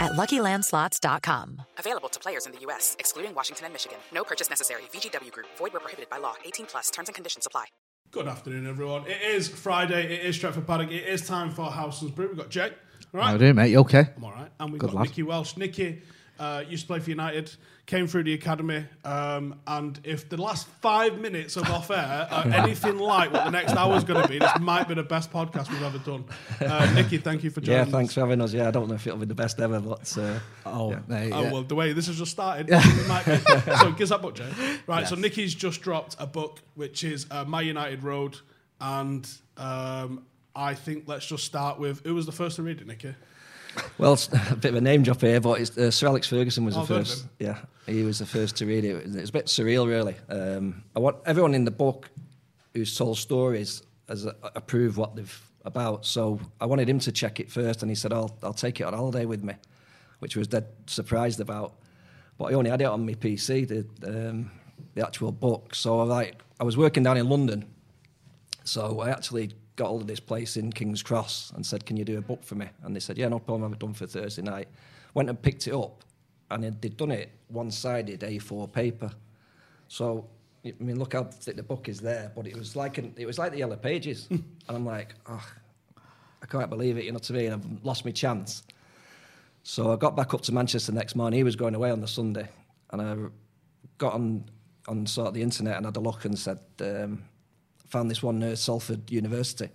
at LuckyLandSlots.com. Available to players in the U.S., excluding Washington and Michigan. No purchase necessary. VGW Group. Void where prohibited by law. 18 plus. Terms and conditions apply. Good afternoon, everyone. It is Friday. It is Stretford Paddock. It is time for Howson's Brew. We've got Jake. All How right. are you doing, mate? You okay? I'm all right. And we've Good got lad. Nicky Welsh. Nicky uh, used to play for United, came through the academy. Um, and if the last five minutes of off air are anything like what the next hour is going to be, this might be the best podcast we've ever done. Uh, Nicky, thank you for joining Yeah, us. thanks for having us. Yeah, I don't know if it'll be the best ever, but uh, Oh, mate. Oh yeah. well, the way this has just started, it might be. so gives that book, Jay. Right. So Nicky's just dropped a book, which is uh, My United Road, and um, I think let's just start with who was the first to read it, Nicky. well, it's a bit of a name drop here, but it's, uh, Sir Alex Ferguson was Oh, the first. Yeah, he was the first to read it. It was, a bit surreal, really. Um, I want everyone in the book who's told stories has uh, approved what they've about. So I wanted him to check it first, and he said, "I'll I'll take it on holiday with me," which was dead surprised about. But I only had it on my PC, the um, the actual book. So I like I was working down in London, so I actually got hold of this place in King's Cross and said, "Can you do a book for me?" And they said, "Yeah, no problem. I've done for Thursday night." Went and picked it up, and it- they'd done it one-sided A4 paper. So I mean, look how thick the book is there, but it was like an, it was like the yellow pages, and I'm like, oh, I can't believe it. You know what I mean? I've lost my chance. So I got back up to Manchester the next morning. He was going away on the Sunday, and I got on on sort of the internet and had a look and said, um, found this one near Salford University,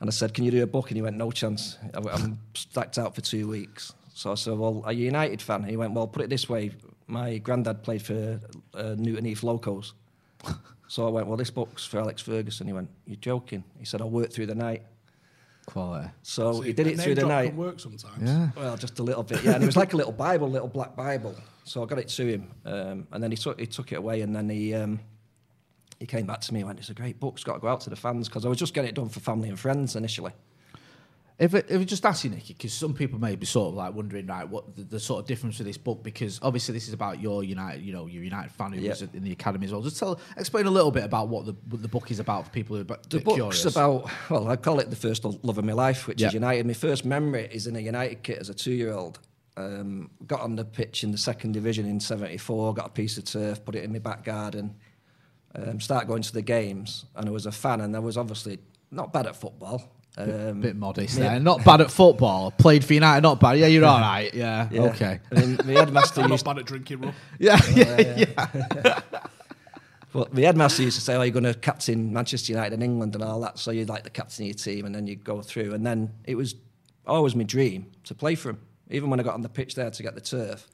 and I said, "Can you do a book?" And he went, "No chance. I'm stacked out for two weeks." So I said, "Well, are you a United fan?" And he went, "Well, put it this way: my granddad played for uh, Newton Heath Locos." so I went, "Well, this book's for Alex Ferguson." He went, "You're joking?" He said, "I'll work through the night." Quality. So he did it through the night. Can work sometimes. Yeah. Well, just a little bit, yeah. And it was like a little Bible, little black Bible. So I got it to him, um, and then he took he took it away, and then he um, he came back to me and went, "It's a great book. It's got to go out to the fans because I was just getting it done for family and friends initially." If it, if we just ask you, Nicky, because some people may be sort of like wondering, right, what the, the sort of difference with this book, because obviously this is about your United, you know, your United fan who Yeah. was in the academy as well. Just tell, explain a little bit about what the what the book is about for people who are The book's curious. about well, I call it the first love of my life, which Yeah. is United. My first memory is in a United kit as a two-year-old. Um, got on the pitch in the second division in '74. Got a piece of turf, put it in my back garden. Um, start going to the games, and I was a fan. And I was obviously not bad at football. Um, bit modest yeah. there. Not bad at football. Played for United, not bad. Yeah, you're all right. Yeah, yeah. okay. I mean, my headmaster I'm used not bad at drinking rum. Yeah, yeah, yeah. But the headmaster used to say, "Oh, you're going to captain Manchester United and England and all that." So you'd like the captain of your team, and then you go through. And then it was always my dream to play for him. Even when I got on the pitch there to get the turf,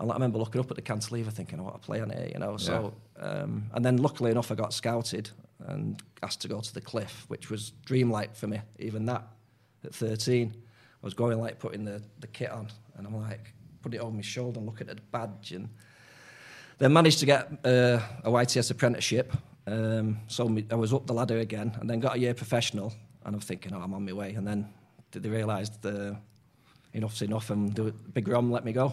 I remember looking up at the cantilever, thinking, "I want to play on here," you know. So, um, and then luckily enough, I got scouted and asked to go to the cliff, which was dreamlike for me. Even that at 13, I was going like putting the, the kit on, and I'm like, put it over my shoulder and looking at the badge and. Then managed to get uh, a YTS apprenticeship. Um, so me, I was up the ladder again, and then got a year professional. And I'm thinking, oh, I'm on my way. And then they realise uh, enough's enough, and the big Ron let me go.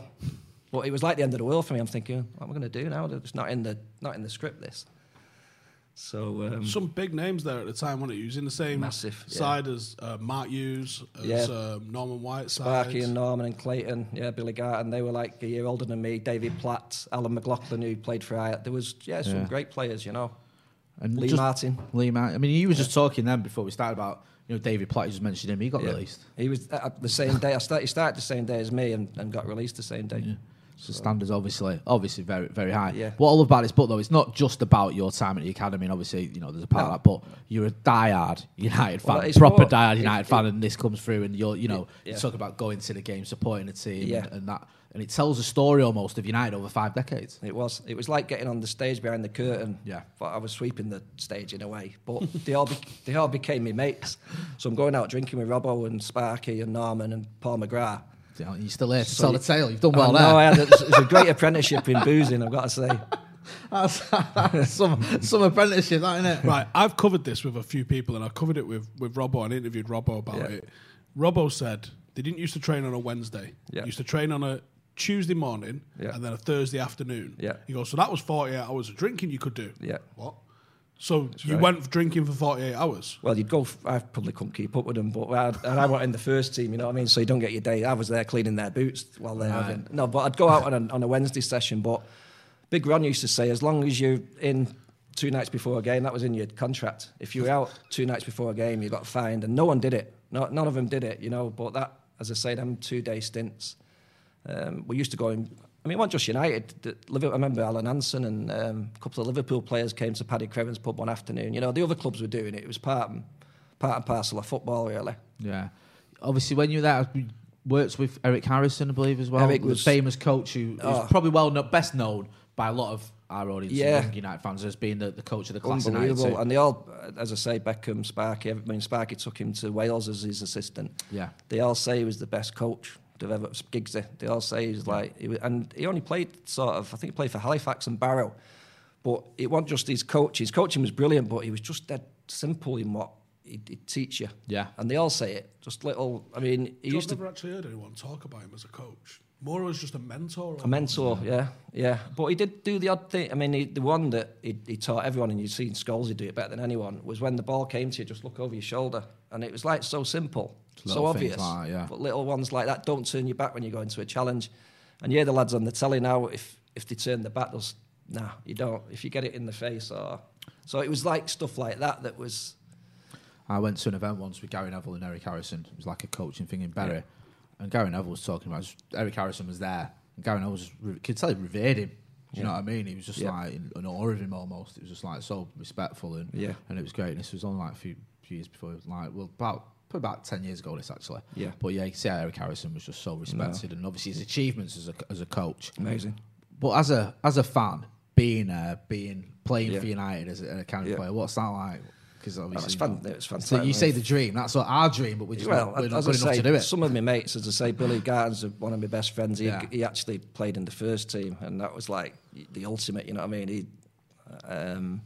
But it was like the end of the world for me. I'm thinking, what am I going to do now? It's not in the not in the script. This. So um, Some big names there at the time, weren't it? He was in the same Massive, yeah. side as uh, Mark Hughes, as Yeah. um, Norman White. Sparky and Norman and Clayton, yeah, Billy Garton, they were like a year older than me. David Platt, Alan McLoughlin, who played for Ajax. There was yeah some Yeah. great players, you know. And Lee just- Martin. Lee Martin. I mean, you was just talking then before we started about you know David Platt. You just mentioned him. He got Yeah. released. He was at the same day. I start, he started the same day as me and, and got released the same day. So standards obviously obviously very very high. Yeah. What I love about this book though, it's not just about your time at the academy. And obviously, you know, there's a part No. of that, but you're a diehard United fan, Well, proper more- diehard United it- fan, and this comes through, and you're you know Yeah. you talk about going to the game, supporting the team, Yeah. and, and that, and it tells a story almost of United over five decades. It was. It was like getting on the stage behind the curtain. Yeah. But I was sweeping the stage in a way. But they all be, they all became my mates. So I'm going out drinking with Robbo and Sparky and Norman and Paul McGrath. You know, you're still here to So tell you- the tale. You've done well oh, I there. know, I had a, it was a great apprenticeship in boozing. I've got to say. That's, that's some some apprenticeship, that isn't it? Right, I've covered this with a few people, and I covered it with with Robbo. and interviewed Robbo about Yeah. it. Robbo said they didn't used to train on a Wednesday. Yeah. They used to train on a Tuesday morning Yeah. and then a Thursday afternoon. Yeah. He goes, so that was 48 hours of drinking you could do. Yeah. What? So you right. went drinking for 48 hours? Well, you'd go. I probably couldn't keep up with them, but I, and I went in the first team. You know what I mean? So you don't get your day. I was there cleaning their boots while they're Right. having. No, but I'd go out on a, on a Wednesday session. But Big Ron used to say, as long as you're in two nights before a game, that was in your contract. If you were out two nights before a game, you got fined, and no one did it. No, none of them did it. You know, but that, as I say, them two day stints. Um, we used to go in. I mean, it wasn't just United. I remember Alan Hansen and um, a couple of Liverpool players came to Paddy Crerand's pub one afternoon. You know, the other clubs were doing it. It was part and, part and parcel of football, really. Yeah. Obviously, when you were there, you worked with Eric Harrison, I believe, as well. Eric the was- famous coach who Oh. is probably well known, best known by a lot of our audience, Yeah. United fans, as being the, the coach of the class Unbelievable. And they all, as I say, Beckham, Sparky, I mean, Sparky took him to Wales as his assistant. Yeah. They all say he was the best coach they've ever, Giggsy. They all say he's like, he was, and he only played sort of, I think he played for Halifax and Barrow. But it wasn't just his coach. His coaching was brilliant, but he was just dead simple in what he'd, he'd teach you. Yeah. And they all say it. Just little, I mean, he I've used to never actually heard anyone talk about him as a coach. More as just a mentor. A mentor, yeah, yeah. But he did do the odd thing. I mean, he, the one that he, he taught everyone, and you've seen Scholes do it better than anyone, was when the ball came to you, just look over your shoulder. And it was like so simple, so obvious. like that, yeah. But little ones like that don't turn your back when you go into a challenge. And yeah, the lads on the telly now, if if they turn the back, they'll, nah, you don't. If you get it in the face or. So it was like stuff like that that was. I went to an event once with Gary Neville and Eric Harrison. It was like a coaching thing in Bury. And Gary Neville was talking about Eric Harrison was there. And Gary Neville was just, could tell he revered him. Do you know what I mean? He was just Yeah. like in, in awe of him almost. It was just like so respectful and Yeah. and it was great. And this was only like a few, few years before, like well about probably about ten years ago. This actually, Yeah. But yeah, you can see how Eric Harrison was just so respected, and obviously his achievements as a as a coach. Amazing. But as a as a fan, being uh, being playing Yeah. for United as a, an academy Yeah. player, what's that like? Because obviously, it's you know, fan- it's So you say the dream. That's what our dream, but we're just Well, not, we're not good I enough say, to do it. some of my mates, as I say, Billy Garton's one of my best friends. He, Yeah. he actually played in the first team, and that was like the ultimate. You know what I mean? He, um,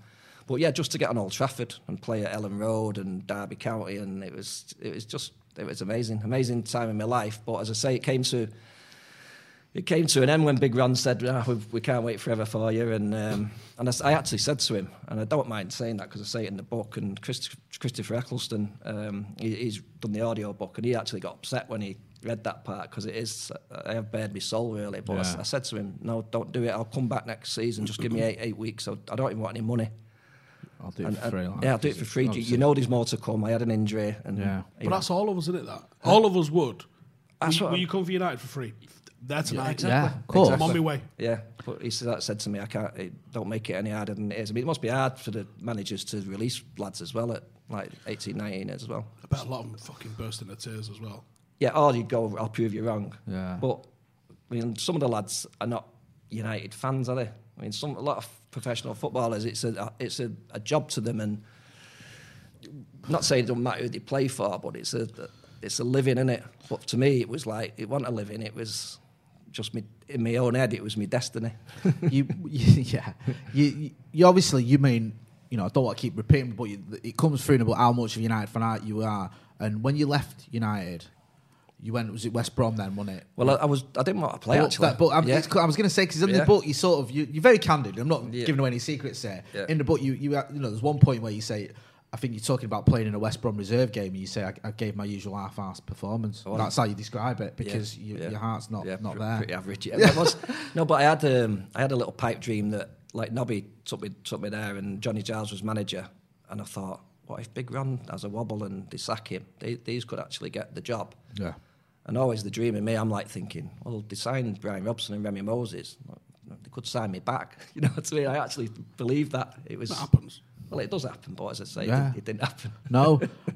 but yeah, just to get on Old Trafford and play at Elland Road and Derby County, and it was it was just it was amazing, amazing time in my life. But as I say, it came to it came to an end when Big Ron said, ah, we, we can't wait forever for you. And um, and I, s- I actually said to him, and I don't mind saying that because I say it in the book, and Chris, Christopher Eccleston, um, he, he's done the audio book, and he actually got upset when he read that part because it is, I have bared my soul really. But Yeah. I, said to him, no, don't do it. I'll come back next season. Just give me eight, eight weeks. So I don't even want any money. I'll do it And- for and- free. like, yeah, I'll do it for free. You, obviously. you know there's more to come. I had an injury. And, Yeah. But know, that's all of us, isn't it? That all of us would. That's will, what will you come for United for free? There tonight. Yeah, of course. I'm on my way. Yeah, but he said, that said to me, I can't. It, don't make it any harder than it is. I mean, it must be hard for the managers to release lads as well at like 18, 19 as well. I bet a lot of them fucking burst into tears as well. Yeah, or you go, I'll prove you wrong. Yeah. But I mean, some of the lads are not United fans, are they? I mean, some a lot of professional footballers, it's a it's a, a job to them, and not saying it doesn't matter who they play for, but it's a it's a living in it. But to me, it was like it wasn't a living; it was just me in my own head. It was my destiny. you, yeah, you, you, you obviously you mean you know I don't want to keep repeating, but you, it comes through about how much of a United fan art you are, and when you left United, you went. Was it West Brom then? Wasn't it? Well, I, I was I didn't want to play But, actually. that- but I'm, yeah. it's, I was going to say because in the book you sort of you, you're very candid. I'm not Yeah. giving away any secrets there. Yeah. In the book, you you you know, there's one point where you say, I think you're talking about playing in a West Brom reserve game, and you say I, I gave my usual half-assed performance. Oh, That's how you describe it because Yeah, you, yeah. your heart's not Yeah, not pre- there. Pretty average. Yeah, It was- no, but I had um, I had a little pipe dream that like Nobby took me took me there, and Johnny Giles was manager, and I thought, what if Big Ron has a wobble and they sack him? They, these could actually get the job. Yeah. And always the dream in me, I'm like thinking, well, they signed Brian Robson and Remi Moses. They could sign me back. You know what I mean? I actually believe that. It was. That happens. Well, it does happen, but as I say, Yeah. it, didn't, it didn't happen. No,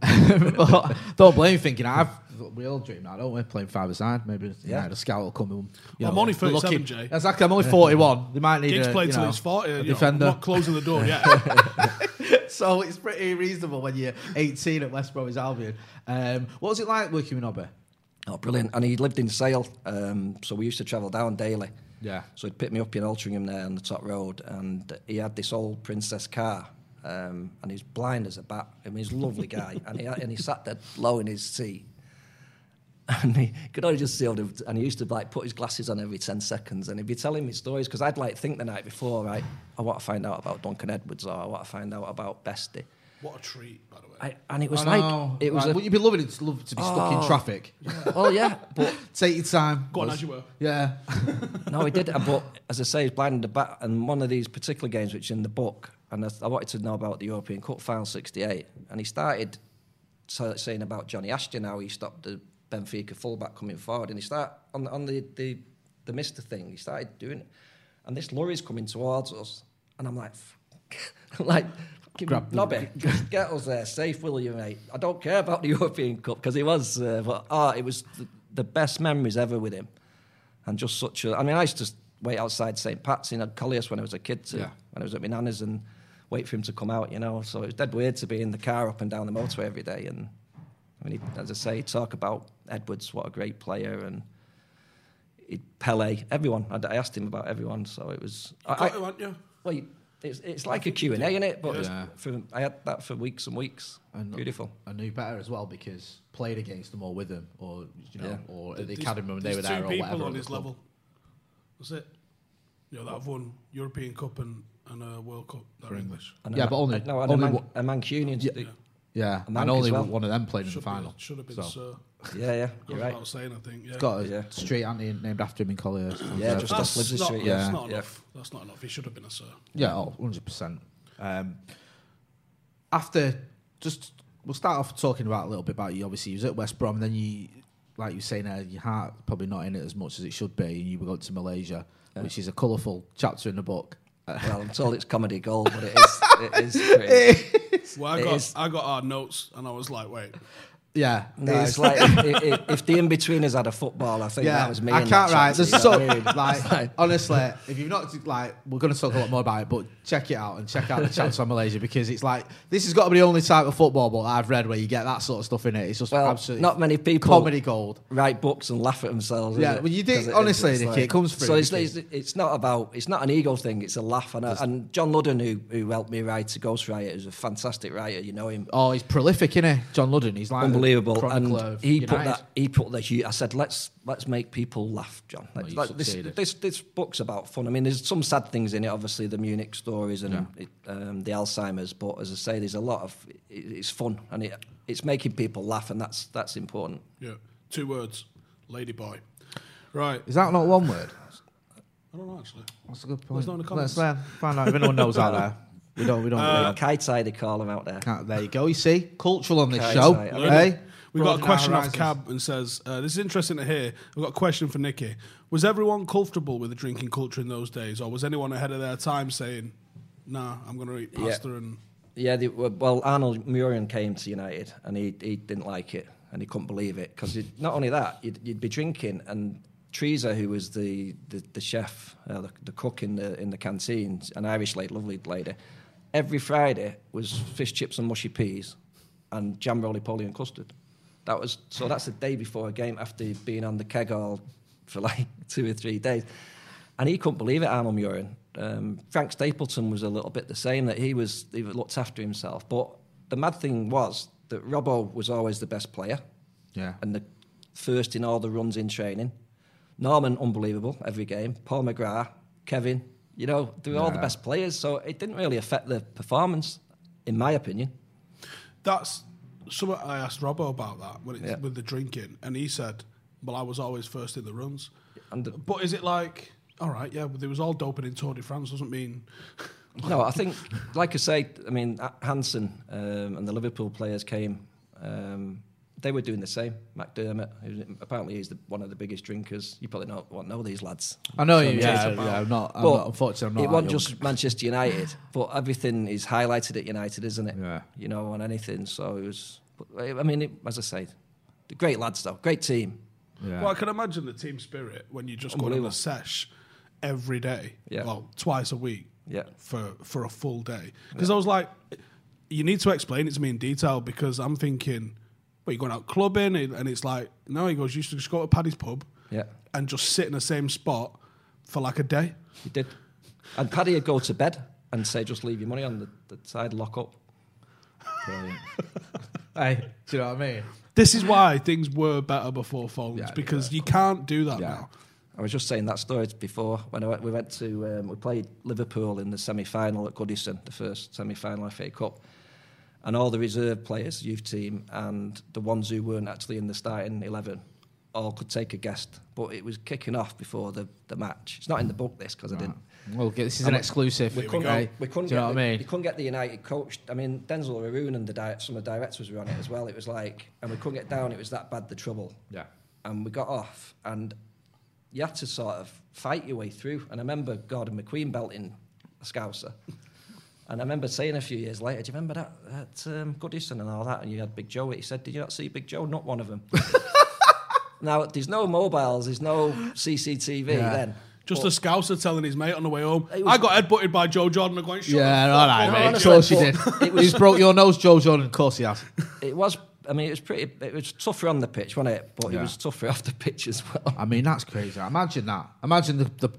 But don't blame me thinking I've. We all dream now, don't we? Playing five aside, maybe yeah, Yeah. the scout will come. And, you I'm know, only we're 37, looking- Jay. Exactly, I'm only 41. They might need Giggs a, played you till he's 40. a you know, defender. I'm not closing the door yet. so it's pretty reasonable when you're 18 at West Bromwich Albion. Um, what was it like working with Nobby? Oh, brilliant. And he lived in Sale, um, so we used to travel down daily. Yeah. So he'd pick me up in Altrincham there on the top road, and he had this old Princess car, um, and he's blind as a bat. I mean, he's a lovely guy, and he and he sat there low in his seat, and he could only just see all the, and he used to like put his glasses on every ten seconds, and he'd be telling me stories because I'd like think the night before, right? I want to find out about Duncan Edwards, or I want to find out about Bestie. what a treat, by the way. I, and it was I like know. it was. Like, a, Would you be loving it to, love to be stuck in Oh. traffic? well, yeah, but Take your time. Go on, Was- as you were. Yeah. No, he did. But as I say, he's blind in the bat, And one of these particular games, which is in the book, and I, I wanted to know about the European Cup final '68, and he started saying about Johnny Aston how he stopped the Benfica fullback coming forward, and he started on on the the the Mister thing. He started doing it, and this lorry's coming towards us, and I'm like, I'm like. Grab Nobby, get us there safe, will you, mate? I don't care about the European Cup because it was, uh, but ah, it was the, the best memories ever with him and just such a. I mean, I used to wait outside St. Pat's in Colliers when I was a kid, too, Yeah. when I was at my nana's, and wait for him to come out, you know. So it was dead weird to be in the car up and down the motorway every day. And I mean, he, as I say, talk about Edwards, what a great player, and he, Pele, everyone. I, I asked him about everyone, so it was. I, Got I- it, haven't you? well, you- it's, it's like a Q and A, isn't it? But Yeah. for, I had that for weeks and weeks. And Beautiful. I knew better as well because played against them or with them or you know Yeah. or at the There's- academy when they were there or whatever. on at the his club. level. That's it. You know, that have won European Cup and, and a World Cup. That are English. And Yeah, a, but only- no, and only a, Man, one- a Mancunian. Yeah. Yeah, Yeah, And Mank and only well. one of them played in the Should, final. be, should have been So, Sir. yeah, yeah, Goes you're right. without saying, I think. Yeah. Got a Yeah. street auntie named after him in Colliers. Yeah, just that's off Liverpool not, Street. yeah. That's not Yeah. enough. That's not enough. He should have been a Sir. Yeah, oh, 100%. Um, after, just, we'll start off talking about a little bit about you. Obviously, you was at West Brom, then you, like you were saying there, your heart probably not in it as much as it should be, and you were going to Malaysia, which is a colourful chapter in the book. Well, I'm told it's comedy gold, but it is. It is. Pretty, Well, I got is- I got our notes and I was like, wait, Yeah. no, it's like i- i- if the Inbetweeners had a football, I think Yeah, that was me. I can't write. There's so like Like- honestly, if you've not like, we're going to talk a lot more about it, but check it out and check out the chapter on Malaysia because it's like this has got to be the only type of football book I've read where you get that sort of stuff in it. It's just Well, absolutely not many people comedy gold. write books and laugh at themselves. Yeah, it? well, you do- it is- honestly, it's Nicky, it comes through So it's, it's, it's not about it's not an ego thing. It's a laugh. And, I, and John Ludden, who who helped me write a Ghostwriter, is a fantastic writer. You know him. Oh, he's prolific, isn't he? John Ludden. He's like unbelievable. chronicler And of he put that. He put that. I said, let's let's make people laugh, John. Well, Like, you've like this, this this book's about fun. I mean, there's some sad things in it. Obviously, the Munich stories and Yeah. it, um, the Alzheimer's. But as I say, there's a lot of. It, it's fun and it it's making people laugh, and that's that's important. yeah, two words, ladyboy. Right, Is that not one word? I don't know actually. That's a good There's point. no in the Let's comments. uh, find out if anyone knows out there. We don't. We don't. Uh, Kite eye, they call them out there. can't, there you go. You see, cultural on this Kite show. eye. Hey, We've got a question off horizons. Cab and says, uh, This is interesting to hear. We've got a question for Nicky. Was everyone comfortable with the drinking culture in those days, or was anyone ahead of their time saying, Nah, I'm going to eat Yeah. pasta and. Yeah, they, well, Arnold Mühren came to United and he, he didn't like it and he couldn't believe it because not only that, you'd, you'd be drinking and Teresa, who was the, the, the chef, uh, the, the cook in the in the canteen, an Irish lady, lovely lady, every Friday was fish chips and mushy peas and jam roly poly and custard. That was so. That's the day before a game after being on the keg all for like two or three days, and he couldn't believe it. Arnold Mühren. Um, Frank Stapleton was a little bit the same. That he was he looked after himself. But the mad thing was that Robbo was always the best player, Yeah. and the first in all the runs in training. Norman, unbelievable every game. Paul McGrath, Kevin, you know, they were all the best players. So it didn't really affect the performance, in my opinion. That's something I asked Robbo about that when Yeah. with the drinking, and he said, "Well, I was always first in the runs." The- But is it like, all right, yeah, but it was all doping in Tour de France doesn't mean No, I think, like I say, I mean, Hansen um, and the Liverpool players came. Um, they were doing the same. McDermott, who apparently he's the, one of the biggest drinkers. You probably not won't know these lads. I know So you. I'm Yeah, just- yeah, I'm not. I'm But not unfortunately, I'm not. It wasn't young. just Manchester United, but everything is highlighted at United, isn't it? Yeah. You know, on anything. So it was. I mean, it, as I say, the great lads though, great team. Yeah. Well, I can imagine the team spirit when you just go on a sesh every day, Yeah. well, twice a week, Yeah. for for a full day. Because I was like, you need to explain it to me in detail because I'm thinking, well, you're going out clubbing, and it's like, no, he goes, you should just go to Paddy's pub, Yeah. and just sit in the same spot for like a day. He did. And Paddy would go to bed and say, just leave your money on the, the side, lock up. Brilliant. hey, do you know what I mean? This is why things were better before phones Yeah, they because you can't do that Yeah. now. I was just saying that story before when I went, we went to um, we played Liverpool in the semi final at Goodison, the first semi final FA Cup, and all the reserve players, youth team, and the ones who weren't actually in the starting eleven, all could take a guest, but it was kicking off before the, the match. It's not in the book this because I didn't. Well, this is an exclusive. We couldn't, okay? we couldn't Do you know get what the, I mean? We couldn't get the United coach. I mean, Denzil Haroun and the di- some of the directors were on it as well. It was like, and we couldn't get down. It was that bad, the trouble. Yeah. And we got off, and you had to sort of fight your way through. And I remember Gordon McQueen belting a Scouser. And I remember saying a few years later, do you remember that at um, Goodison and all that? And you had Big Joe. He said, did you not see Big Joe? Not one of them. now, there's no mobiles, there's no CCTV then. Just But- a scouser telling his mate on the way home, was- I got headbutted by Joe Jordan. I'm going, Shut Yeah, the all fuck right, mate. Of course you did. but it was- He's broke your nose, Joe Jordan. Of course he has. It was. I mean, it was pretty. It was tougher on the pitch, wasn't it? But Yeah. it was tougher off the pitch as well. I mean, that's crazy. Imagine that. Imagine the, the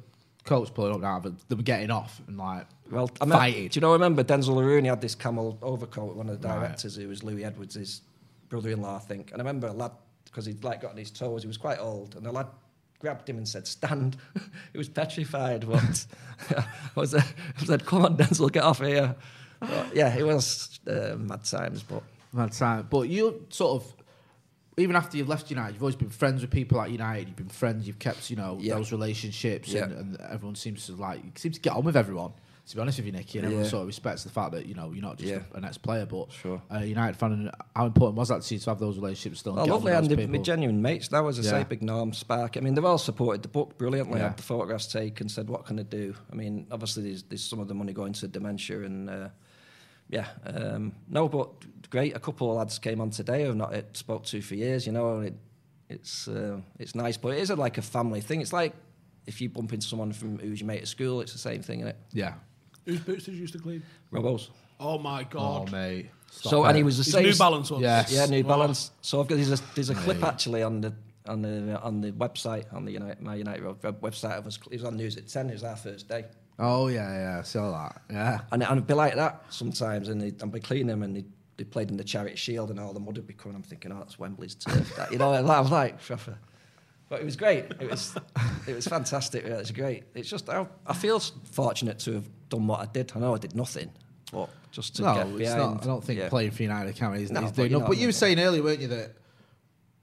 coach pulling up now, but them getting off and like Well, I mean, fighting. do you know? I remember Denzil Haroun had this camel overcoat. One of the directors, who was Louis Edwards, his brother-in-law, I think. And I remember a lad because he'd like got on his toes. He was quite old, and the lad grabbed him and said, "Stand." he was petrified. But I was, I said, "Come on, Denzil, get off here." But, yeah, it was uh, mad times, but. Mad time. But you sort of, even after you've left United, you've always been friends with people at United. You've been friends. You've kept, you know, Yeah. those relationships, and, Yeah. and everyone seems to like. You seem to get on with everyone. To be honest with you, Nicky, and everyone Yeah. sort of respects the fact that you know you're not just Yeah. a, an ex-player, but Sure. a United fan. And how important was that to you to have those relationships still? Oh, lovely, and they're genuine mates That was I Yeah. say, Big Norm, Spark. I mean, they've all supported the book brilliantly. Yeah. Had the photographs taken, said, "What can I do?" I mean, obviously, there's, there's some of the money going to dementia, and uh, yeah, um, no, but great. A couple of lads came on today who not uh, spoke to for years. You know, and it, it's uh, it's nice, but it is a, like a family thing. It's like if you bump into someone from who's your mate at school, it's the same thing, isn't it? yeah. Whose boots did you used to clean? Robbo's. Oh my god. Oh, god! mate. Stop So, and he was the His same. New Balance ones. Yes. Yeah, New Oh. Balance. So I've got there's a there's a clip actually on the on the on the website on the United, my United website of us. It was on news at ten. It was our first day, Oh yeah, yeah. I saw that. Yeah. and and it'd be like that sometimes. And they'd, I'd be cleaning them, and they they played in the Charity Shield, and all the mud would be coming. I'm thinking, oh, that's Wembley's turf. That, you know, I was like, proper. But it was great. It was it was fantastic. It was great. It's just I, I feel fortunate to have done what I did. I know I did nothing, but just to no, get behind. not. I don't think yeah. playing for United account is, No, is but doing you enough. know But you were saying earlier, weren't you, that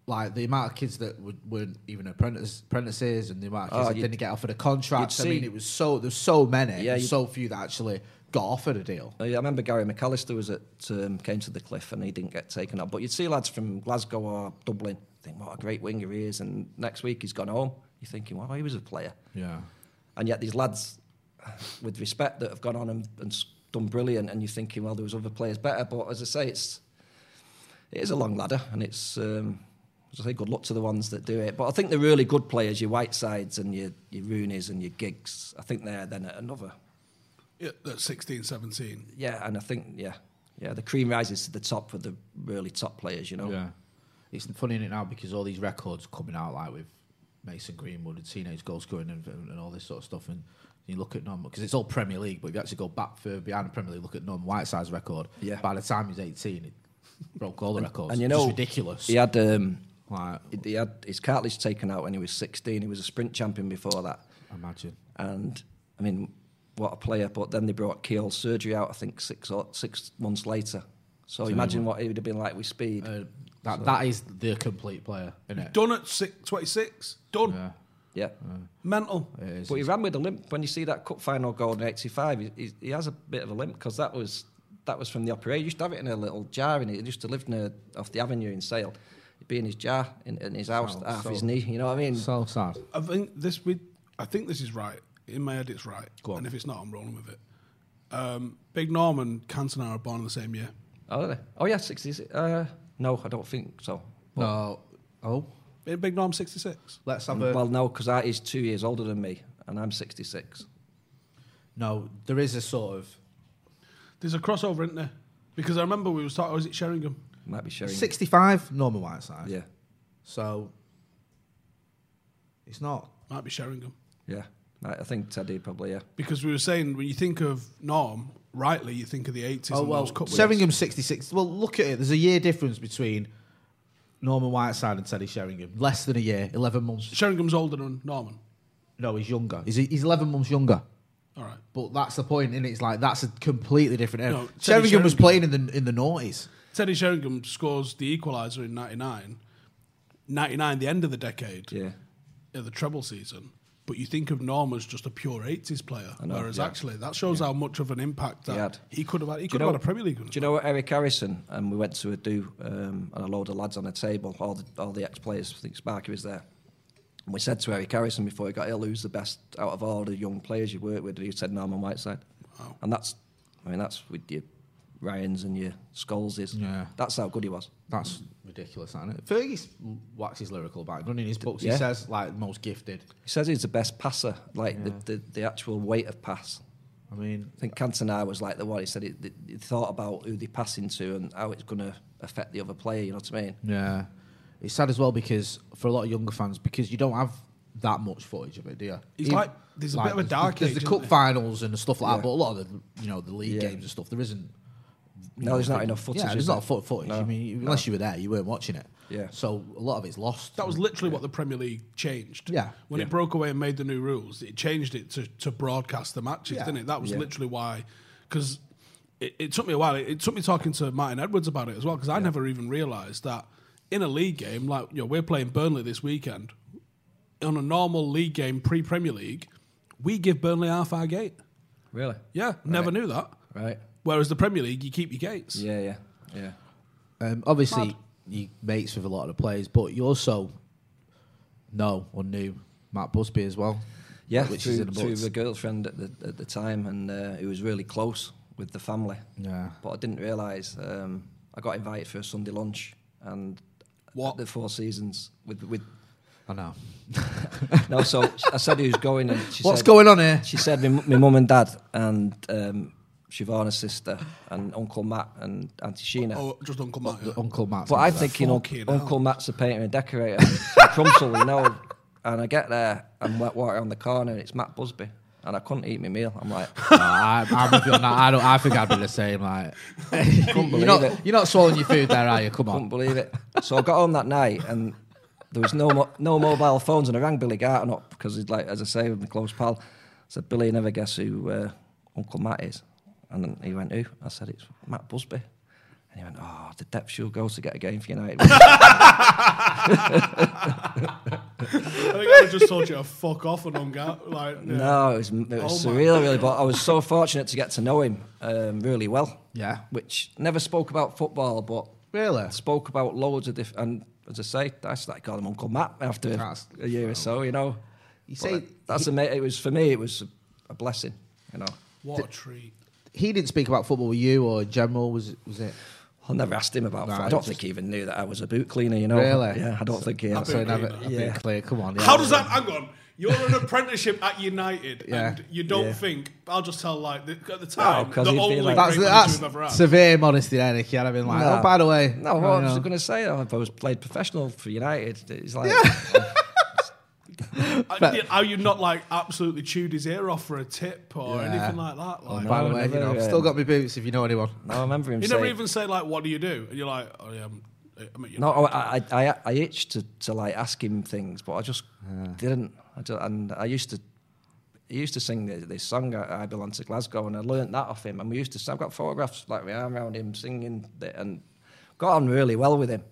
like the amount of kids that would, weren't even apprentice, apprentices and the amount of kids Oh, that didn't get offered a contract. you'd I mean, it was so there's so many, Yeah, so few that actually got offered a deal. I remember Gary McAllister was at um, came to the cliff and he didn't get taken up. But you'd see lads from Glasgow or Dublin think, "What a great winger he is!" And next week he's gone home. You're thinking, "Wow, he was a player." Yeah. And yet these lads, with respect, that have gone on and, and done brilliant. And you're thinking, "Well, there was other players better." But as I say, it's it is a long ladder, and it's. Um, as I say, good luck to the ones that do it. But I think the really good players, your Whitesides and your your Rooney's and your Giggs, I think they're then at another Yeah, that's 16, 17. yeah, and I think yeah, yeah, the cream rises to the top for the really top players. You know, Yeah. It's funny in it now because all these records coming out like with Mason Greenwood and teenage goal scoring and, and all this sort of stuff. And you look at Norm because it's all Premier League, but if you actually go back further behind the Premier League, look at Norm Whiteside's record. Yeah. By the time he's 18, it broke all the records. and you know, ridiculous. He had um, Like, He, had his cartilage taken out when he was 16. He was a sprint champion before that. imagine. And I mean, what a player! But then they brought keyhole surgery out. I think six or six months later. So imagine what he would have been like with speed. Uh, that that is the complete player, isn't it? Done at six, 26. Done. Yeah. yeah. Mental. It is. But he ran with a limp. When you see that cup final goal in '85, he, he, he has a bit of a limp because that was that was from the operation. He used to have it in a little jar, and he used to live near off the avenue in Sale. He'd be in his jar in, in his house, Oh, half so- his knee. You know what I mean? so sad. I think this we, I think this is right. In my head, it's right. Go on. And if it's not, I'm rolling with it. Um, Big Norm and Cantona are born in the same year. oh, are they? Oh yeah, sixty. Uh, no, I don't think so. No. Oh, Ain't Big Norm 66. let's have mm, a. Well, no, because that is two years older than me, and I'm 66. no, there is a sort of There's a crossover, isn't there? Because I remember we was talking. Was it Sheringham? Might be sharing. sixty-five Norman Whiteside. Yeah, So it's not. Might be Sheringham. yeah. I I think Teddy probably. Yeah. Because we were saying when you think of Norm, rightly you think of the 80s. Oh and well, those cup. Sheringham sixty-six. Well, look at it. There's a year difference between Norman Whiteside and Teddy Sheringham. Less than a year, eleven months. Sheringham's older than Norman. No, he's younger. He's he's eleven months younger. All right. But that's the point, and it's like that's a completely different era. No, Teddy Sheringham was playing in the in the noughties. Teddy Sheringham scores the equaliser in 99. 99, the end of the decade, Yeah. of the treble season. But you think of Norm as just a pure 80s player. know, whereas yeah. actually, that shows how much of an impact that He had. he could have had. He Do could you have had a Premier League. Do you know what Eric Harrison? And we went to a do, um, and a load of lads on a table, all the, all the ex players. I think Sparky was there. And we said to Eric Harrison before he got ill, who's the best out of all the young players you work with? And he said Norman Whiteside. Wow. And that's, I mean, that's with your Ryans and your Scholeses. Yeah. That's how good he was. That's ridiculous, isn't it? Fergie waxes lyrical about it. doesn't? In his books, he Yeah. says like most gifted. He says he's the best passer, like the, the, the actual weight of pass. I mean, I think Cantona was like the one. He said he, he thought about who they passing to and how it's going to affect the other player. You know what I mean? yeah, it's sad as well because for a lot of younger fans, because you don't have that much footage of it, do you? He's Even- like- there's a bit of a dark There's age, the isn't cup there? finals and the stuff like Yeah. that, but a lot of the you know the league Yeah. games and stuff, there isn't. You No, there's not enough footage, Yeah, there's not foot footage. No. I mean, unless you were there, you weren't watching it. Yeah. So a lot of it's lost. That was literally what the Premier League changed. Yeah. When Yeah. it broke away and made the new rules, it changed it to, to broadcast the matches, Yeah. didn't it? That was Yeah. literally why. Because it, it took me a while. It, it took me talking to Martin Edwards about it as well, because I never even realised that in a league game, like, you know, we're playing Burnley this weekend, on a normal league game pre Premier League, we give Burnley half our gate. Really? Yeah, never knew that. Right. Whereas the Premier League, you keep your gates. Yeah, yeah, yeah. Um, obviously, Mad. you mates with a lot of the players, but you also know or knew Matt Busby as well. Yeah, which through, is in the through the girlfriend at the, at the time, and uh, he was really close with the family. Yeah. But I didn't realise um, I got invited for a Sunday lunch, and What? the Four Seasons with with I know. no. So I said who's going, and she What's said, going on here? She said my, my mum and dad and um, Siobhana's sister and Uncle Matt and Auntie Sheena. Oh, just Uncle Matt. yeah. Uncle Matt. But I'm thinking Fucking Uncle, hell. Uncle Matt's a painter and decorator from Crumpsall, you know. And I get there and wet water on the corner, and it's Matt Busby. And I couldn't eat my meal. I'm like, I, I'm with you on that. I don't. I think I'd be the same. Like, you're believe not. it. You're not swallowing your food there, are you? Come on. couldn't on. believe it. So I got home that night, and there was no mo- no mobile phones, and I rang Billy Garton up because he's like, as I say, with my close pal. I said, Billy, you never guess who uh, Uncle Matt is. And then he went, who? I said, it's Matt Busby. And he went, oh, the depth you'll go to get a game for United. I think I just told you to fuck off and hung out. Like, yeah. No, it was, it was Oh surreal, really. But I was so fortunate to get to know him um, really well. Yeah. Which never spoke about football, but Really? spoke about loads of different. And as I say, I started calling him Uncle Matt after That's- a year or so. You know, You But say that's ama- It was for me. It was a blessing. You know, What a treat. He didn't speak about football with you or in general. Was it? Was it? I never asked him about. Right. I don't think he even knew that I was a boot cleaner. You know, Really? Yeah, I don't think he. I've had. So been never. yeah. clear. Come on. Yeah. How does that? Hang on. You're an apprenticeship at United, Yeah. and you don't Yeah. think? I'll just tell like the, at the time 'cause the only like- That's, great that's ever had. severe modesty there, Nicky. I'd have been like, oh, by the way. no. you I was going to say? Oh, if I was played professional for United, it's like. Uh, yeah, How you not like absolutely chewed his ear off for a tip or Yeah. anything like that? Like, By the way, you know, I've still got my boots if you know anyone. No, I remember him you saying. never even say like, "What do you do?" And you're like, "Oh yeah, I'm I mean, you No, know, I, I, I, I itched to, to like ask him things, but I just didn't. I ju- and I used to, he used to sing this, this song, I, I Belong to Glasgow, and I learnt that off him. And we used to, I've got photographs like my arm around him singing, it and got on really well with him.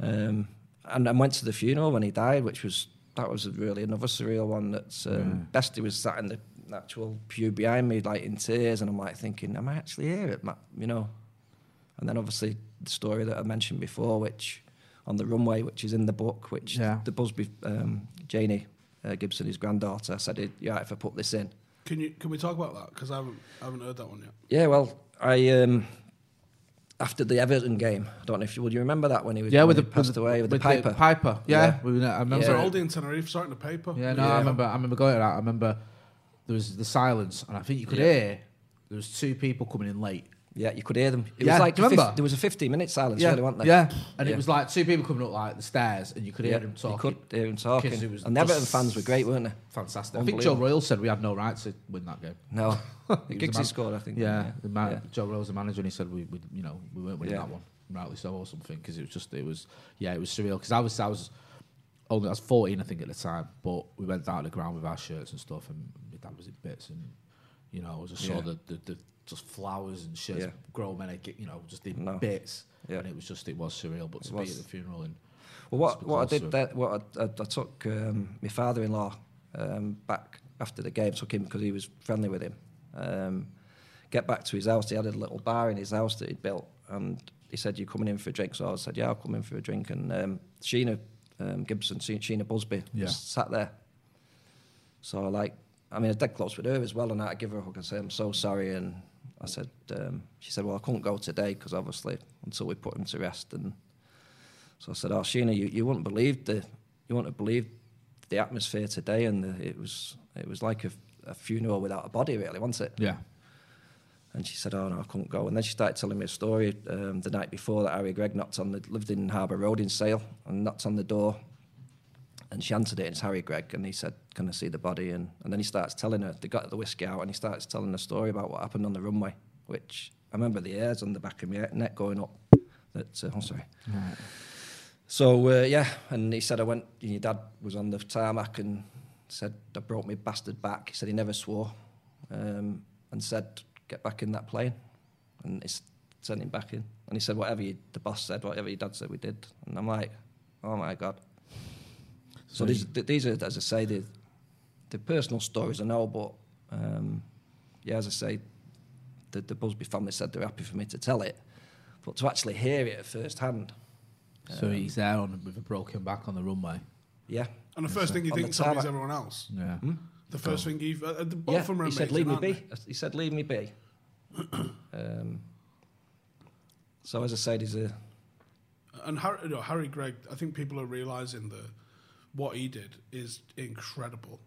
Um, and I went to the funeral when he died, which was, that was really another surreal one. That's, um, Bestie was sat in the actual pew behind me, like in tears, and I'm like thinking, am I actually here? At Ma-? You know, and then obviously the story that I mentioned before, which on the runway, which is in the book, which Yeah. the Busby um, Janie uh, Gibson, his granddaughter, said, "Yeah, if I put this in." can you can we talk about that? Because I haven't I haven't heard that one yet. Yeah, well, I um, after the Everton game, I don't know if you would you remember that when he was Yeah, with the passed with the- away with, the with Piper. Piper, yeah. Yeah. We, were- I remember. So Yeah. Aldi in Tenerife, starting the paper. Yeah, no, I remember. I remember going to that. I remember there was the silence, and I think you could Yeah. hear there was two people coming in late. Yeah, you could hear them. It Yeah, was like do you a fif- there was a 15 minute silence, yeah, really, wasn't there? yeah, and Yeah. it was like two people coming up like the stairs, and you could hear Yeah, them talking. you talking. could hear them talking. 'Cause it was And the Everton fans were great, weren't they? Fantastic. I think Joe Royle said we had no right to win that game. No, He was the Giggsy man- scored, I think. Yeah, the man, Yeah. Joe Royle's the manager, and he said we, we you know, we weren't winning Yeah. that one, rightly so or something, because it was just, it was, yeah, it was surreal. Because I was, I was only, I was fourteen, I think, at the time, but we went down to the ground with our shirts and stuff, and my dad was in bits, and you know, I was just saw Yeah. the, the, the just flowers and shirts, Yeah. grown men, you know, just in No. bits, Yeah. and it was just, it was surreal. But to be was. at the funeral and Well, what, what I did that, what I, I, I took um, my father-in-law um, back after the game, took him because he was friendly with him. Um, get back to his house. He had a little bar in his house that he'd built, and he said, "You coming in for a drink?" So I said, "Yeah, I'll come in for a drink." And um, Sheena um, Gibson, Sheena Busby, Yeah. sat there. So like, I mean, I was dead close with her as well, and I give her a hug and say, "I'm so sorry." And I said, um, she said, "Well, I couldn't go today because obviously until we put him to rest." And so I said, "Oh, Sheena, you, you wouldn't believe the you wouldn't have believed the atmosphere today, and the, it was it was like a, a funeral without a body, really, wasn't it?" yeah, And she said, "Oh no, I couldn't go." And then she started telling me a story um, the night before that Harry Gregg knocked on the lived in Harbour Road in Sale and knocked on the door, and she answered it. And it's Harry Gregg, and he said, "Can I see the body?" And and then he starts telling her. They got the whiskey out, and he starts telling the story about what happened on the runway, which I remember the hairs on the back of my neck going up. That uh, oh sorry. So uh, yeah, and he said I went. Your dad was on the tarmac and said I brought my bastard back. He said he never swore, um, and said get back in that plane, and he sent him back in. And he said whatever you, the boss said, whatever your dad said, we did. And I'm like, oh my god. So, these th- these are, as I say, the the personal stories I know, but um, yeah, as I say, the, the Busby family said they're happy for me to tell it, but to actually hear it at first hand, so he's there on with a broken back on the runway. yeah. And the first thing he On the thinks is tarmac. everyone else. Yeah, The first thing he, uh, the, both yeah, of them are he said, "Leave me be." they? He said, "Leave me be." um, so as I said, he's a And Harry, you know, Harry Gregg, I think people are realizing that what he did is incredible.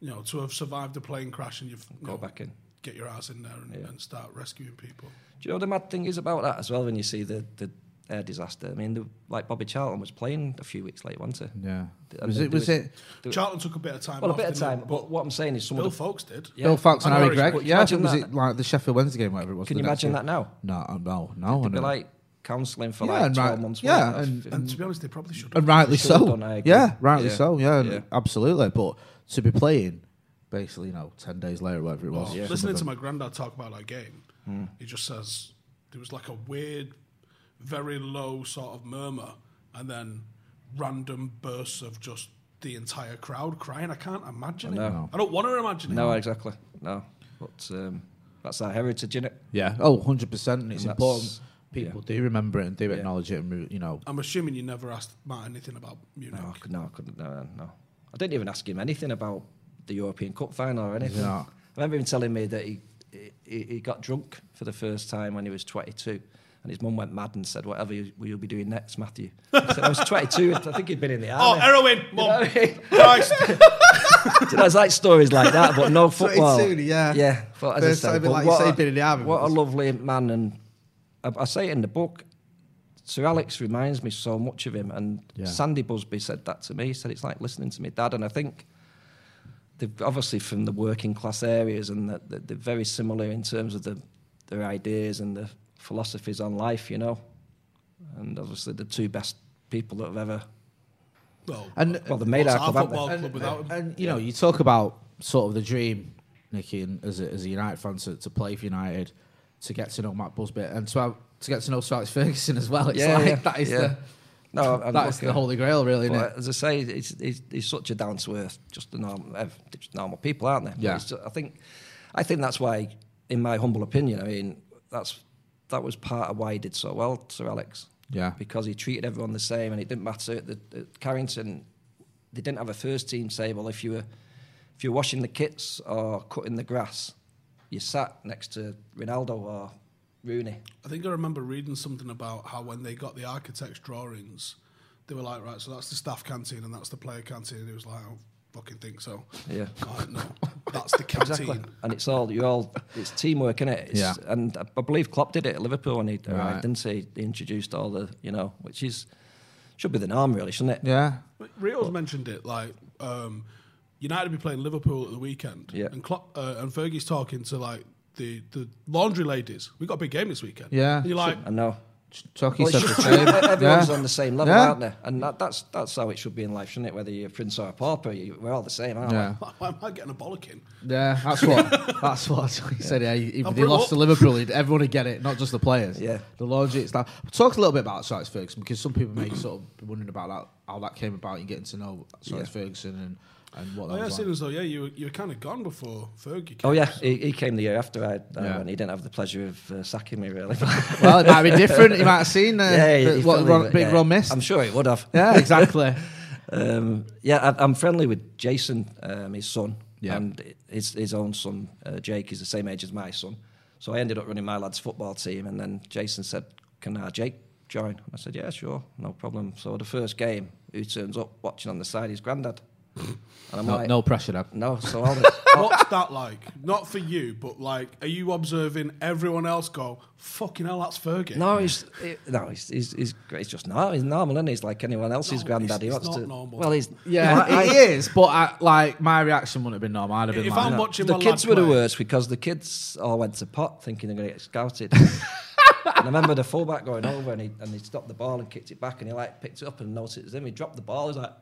You know, to have survived a plane crash and you've you go know, back in. get your ass in there and, Yeah. and start rescuing people. Do you know the mad thing is about that as well? When you see the the air disaster, I mean, the, like Bobby Charlton was playing a few weeks later, wasn't he? yeah. And Was it? Was was- it? there- Charlton took a bit of time. well, a bit of didn't time. But what I'm saying is, some Bill of the Folks did. Yeah. Bill Foulkes and I know Harry Gregg. Yeah, I think imagine was that. it like the Sheffield Wednesday game, whatever it was. Can you imagine week? that now? No, uh, no, no. They'd be like counselling for Yeah, like and 12 right- months. yeah, wouldn't and- And to be honest, they probably should. and rightly so. done, Yeah, rightly Yeah. so. Yeah, Yeah. absolutely. But to be playing, basically, you know, ten days later, whatever it was. Oh, Yeah. Listening to my granddad talk about that game, he just says there was like a weird, very low sort of murmur, and then random bursts of just the entire crowd crying. I can't imagine it. I don't want to imagine No, it. No, exactly. No, but um, that's our heritage, isn't it? yeah. Oh, 100 percent. And it's And important. That's- People do remember it and do Yeah. acknowledge it, and you know. I'm assuming you never asked Matt anything about Munich. No, I could- no, I couldn't. No, no, no. I didn't even ask him anything about the European Cup final or anything. No. I remember him telling me that he, he he got drunk for the first time when he was 22, and his mum went mad and said, "Whatever you, will you be doing next, Matthew?" I said, "I was 22. I think he'd been in the Oh, army." heroin, You know mum. what I mean? Christ. You know, like stories like that, but no football. 22, yeah. yeah. But as First I say, time, but like you what say, a- been in the army, What a lovely man, and I, I say it in the book. Sir Alex reminds me so much of him, and Yeah. Sandy Busby said that to me. He said it's like listening to me dad, and I think they're obviously from the working class areas, and that that they're very similar in terms of the, their ideas and the philosophies on life. You know, and obviously the two best people that have ever. Well, And- Well, they made our club, haven't football they? club without him? And you know, you talk about sort of the dream, Nicky, and as a, as a United fan to, to play for United, to get to know Matt Busby, and to have, to get to know Sir Alex Ferguson as well. It's Yeah, like yeah, that is yeah. the No, I'm that's the holy grail, really, as I say, he's such a down to earth, just a normal, eh, just normal people, aren't they? Yeah. it's ju- I think, I think that's why, in my humble opinion, I mean, that's that was part of why he did so well, Sir Alex. Yeah. Because he treated everyone the same, and it didn't matter. The, the Carrington, they didn't have a first team table. If you were, if you were washing the kits or cutting the grass, you sat next to Ronaldo or Rooney. I think I remember reading something about how when they got the architect's drawings, they were like, right, so that's the staff canteen and that's the player canteen. And he was like, I don't fucking think so. Yeah. Like, no, that's the canteen. Exactly. And it's all you all it's teamwork, is it? Yeah. And I I believe Klopp did it at Liverpool when he Right. arrived, didn't he? He introduced all the you know, which is should be the norm really, shouldn't it? Yeah, But Rio's mentioned it, like um, United will be playing Liverpool at the weekend, Yeah. and Klopp, uh, and Fergie's talking to like the, the laundry ladies. We got a big game this weekend. Yeah. and you're like, I know. Chucky Well, it said the same. everyone's yeah. on the same level, Yeah. aren't they? And that, that's that's how it should be in life, shouldn't it? Whether you're a prince or a pauper, you, we're all the same, aren't Yeah. why am I getting a bollocking? Yeah, that's what that's what he said. Yeah, if they lost up- to Liverpool, everyone would get it, not just the players. Yeah. the logic. It's like talk a little bit about Sir Ferguson because some people may sort of be wondering about that, how that came about and getting to know Sir Yeah. Ferguson and, and what that Oh, yeah, was seeing like. as though, yeah, you were, you were kind of gone before Fergie came. Oh yeah, he, he came the year after I, uh, Yeah. and he didn't have the pleasure of uh, sacking me really. Well, it might be different. He might have seen uh, yeah, the- what probably- Ron, Big yeah, Ron missed. I'm sure he would have. Yeah, exactly. Um, yeah, I, I'm friendly with Jason, um, his son, Yeah. and his his own son, uh, Jake, is the same age as my son. So I ended up running my lad's football team, and then Jason said, "Can uh, Jake join?" I said, "Yeah, sure, no problem." So the first game, who turns up watching on the side? His granddad. And I'm no, like, no pressure, Dad. no. So all the, What's that like? Not for you, but like, are you observing everyone else go, fucking hell, that's Fergie? no, he's he, no, he's he's, he's he's just normal. He's normal, and he's like anyone else's No, granddad. He it's- it's wants not to. normal. Well, he's Yeah, you know, I- it is. But I, like my reaction wouldn't have been normal. I'd have been If like, I'm no. watching the my kids were the worst because the kids all went to pot thinking they're going to get scouted. and I remember the fullback going over and he, and he stopped the ball and kicked it back and he like picked it up and noticed it was him. He dropped the ball. He's like,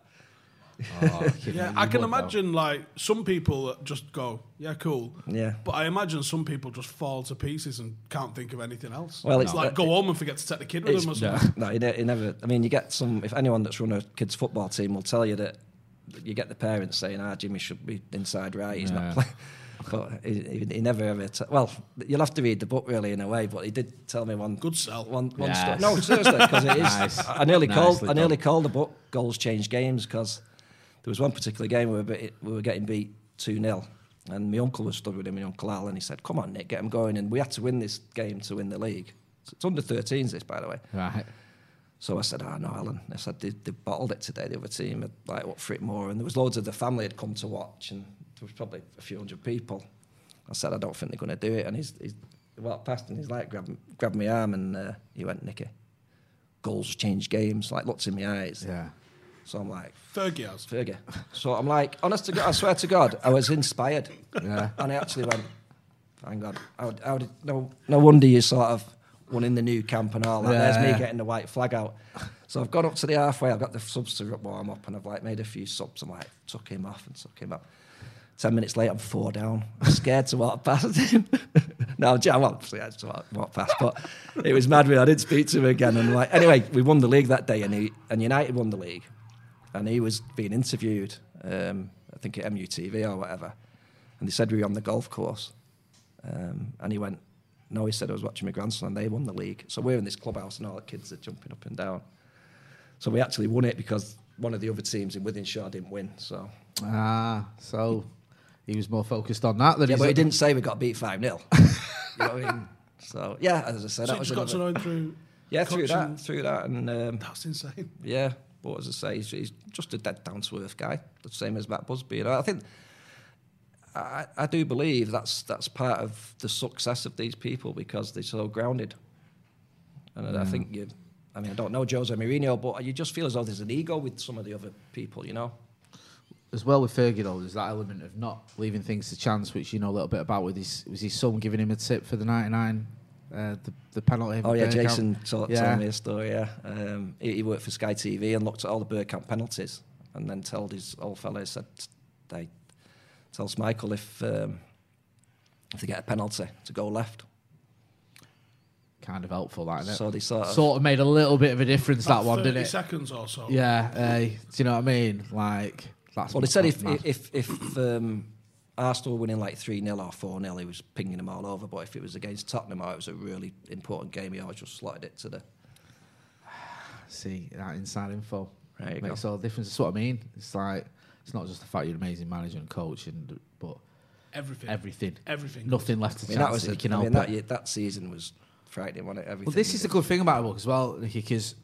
Oh, Yeah, I can would, though. imagine like some people that just go, yeah, cool. Yeah. But I imagine some people just fall to pieces and can't think of anything else. Well, it's it's- like go home and forget to take the kid with it's, them or something. no, he, ne- he never. I mean, you get some. If anyone that's run a kids football team will tell you that you get the parents saying, "Ah, Jimmy should be inside right. He's Yeah. not playing." But he, he, he never ever. T- well, you'll have to read the book really in a way. But he did tell me one Good sell. One, one Yes. sto- No, seriously, because it is. Nice. I nearly Nicely called. I nearly called the book "Goals Change Games" because there was one particular game where we were, bit- we were getting beat two 0 and my uncle was stood with him, my uncle Al, and he said, "Come on, Nick, get him going." And we had to win this game to win the league. It's under 13s, this by the way. Right. So I said, "Ah, no, Alan." I said, they, "They bottled it today. The other team had like what for it more, and there was loads of the family had come to watch, and there was probably a few hundred people." I said, "I don't think they're going to do it." And he's, he's he walked past and he's like, grabbed, grabbed my arm, and uh, he went, "Nicky, goals change games." Like looked in my eyes. Yeah. So I'm like, Fergie has. Fergie. So I'm like, honest to God, I swear to God, I was inspired. Yeah. And I actually went, thank God. How, how did, no, no wonder you sort of won in the Nou Camp and all that. There's Yeah. me getting the white flag out. So I've gone up to the halfway, I've got the subs to warm up, and I've like made a few subs. I'm like, took him off and took him up. Ten minutes later, I'm four down. I'm scared to walk past him. no, I'm obviously I had to walk, walk past, but it was mad. Really, I didn't speak to him again. And like, anyway, we won the league that day, and he and United won the league, and he was being interviewed. Um, I think at MUTV or whatever, and they said we were on the golf course, um, and he went, "No," he said, "I was watching my grandson, and they won the league." So we're in this clubhouse, and all the kids are jumping up and down. So we actually won it because one of the other teams in Wythenshawe didn't win. So Ah, so he was more focused on that than yeah, but he didn't say we got beat 5 0. you know what I mean? So, yeah, as I said, So that you was just got to know through. Yeah, through that, through that. And um, That's insane. yeah, but as I say, he's, he's just a dead down to earth guy, the same as Matt Busby. Know, I think, I, I do believe that's, that's part of the success of these people because they're so grounded. And I think you, I mean, I don't know Jose Mourinho, but you just feel as though there's an ego with some of the other people, you know? as well with Fergie though. There's that element of not leaving things to chance, which you know a little bit about with his was his son giving him a tip for the 99 Uh, the the penalty. Oh yeah, Jason told, Yeah. told me a story. Yeah, um, he, he worked for Sky TV and looked at all the Bergkamp penalties, and then told his old fellow said, "They tells Michael if um, if they get a penalty to go left." Kind of helpful, that isn't it? So they sort of sort of made a little bit of a difference that one, didn't it? seconds or so. Yeah. Uh, do you know what I mean? Like that's. Well, they said if mad. if if um, Arsenal were winning like three 0 or four 0 he was pinging them all over. But if it was against Tottenham or it was a really important game, he always just slotted it to the. see that inside info There you makes go. all the difference. That's what I mean. It's like it's not just the fact you're an amazing manager and coach, and but Everything. everything, Everything. nothing left to I mean, that chance was that a, you can I help mean, that, year, that season was frightening, wasn't it? Everything. Well, this is the good thing about the book as well, Nicky, because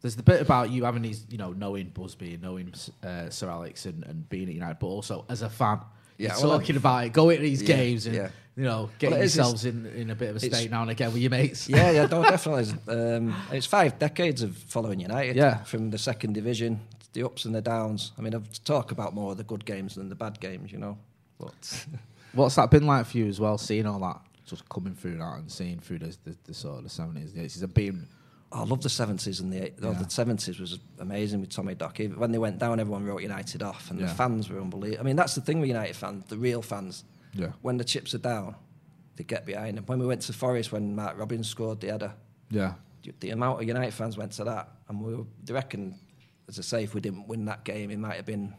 there's the bit about you having these, you know, knowing Busby and knowing uh, Sir Alex and, and being at United, but also as a fan, Yeah, well, talking about it, going to these Yeah, games and, yeah. you know, getting it is, yourselves in, in a bit of a state now and again with your mates. Yeah, yeah, no, definitely. Um, it's five decades of following United. Yeah. From the second division, the ups and the downs. I mean, I've talk about more of the good games than the bad games, you know. But What's that been like for you as well, seeing all that just coming through that and seeing through the, the, the sort of the 70s, the 80s, and being, I love the seventies and the oh, Yeah. the seventies was amazing with Tommy Dock. Even When they went down, everyone wrote United off, and Yeah. the fans were unbelievable. I mean, that's the thing with United fans, the real fans. Yeah. When the chips are down, they get behind them. When we went to Forest, when Mark Robins scored the header, yeah, the amount of United fans went to that, and we were, they reckon, as I say, if we didn't win that game, it might have been.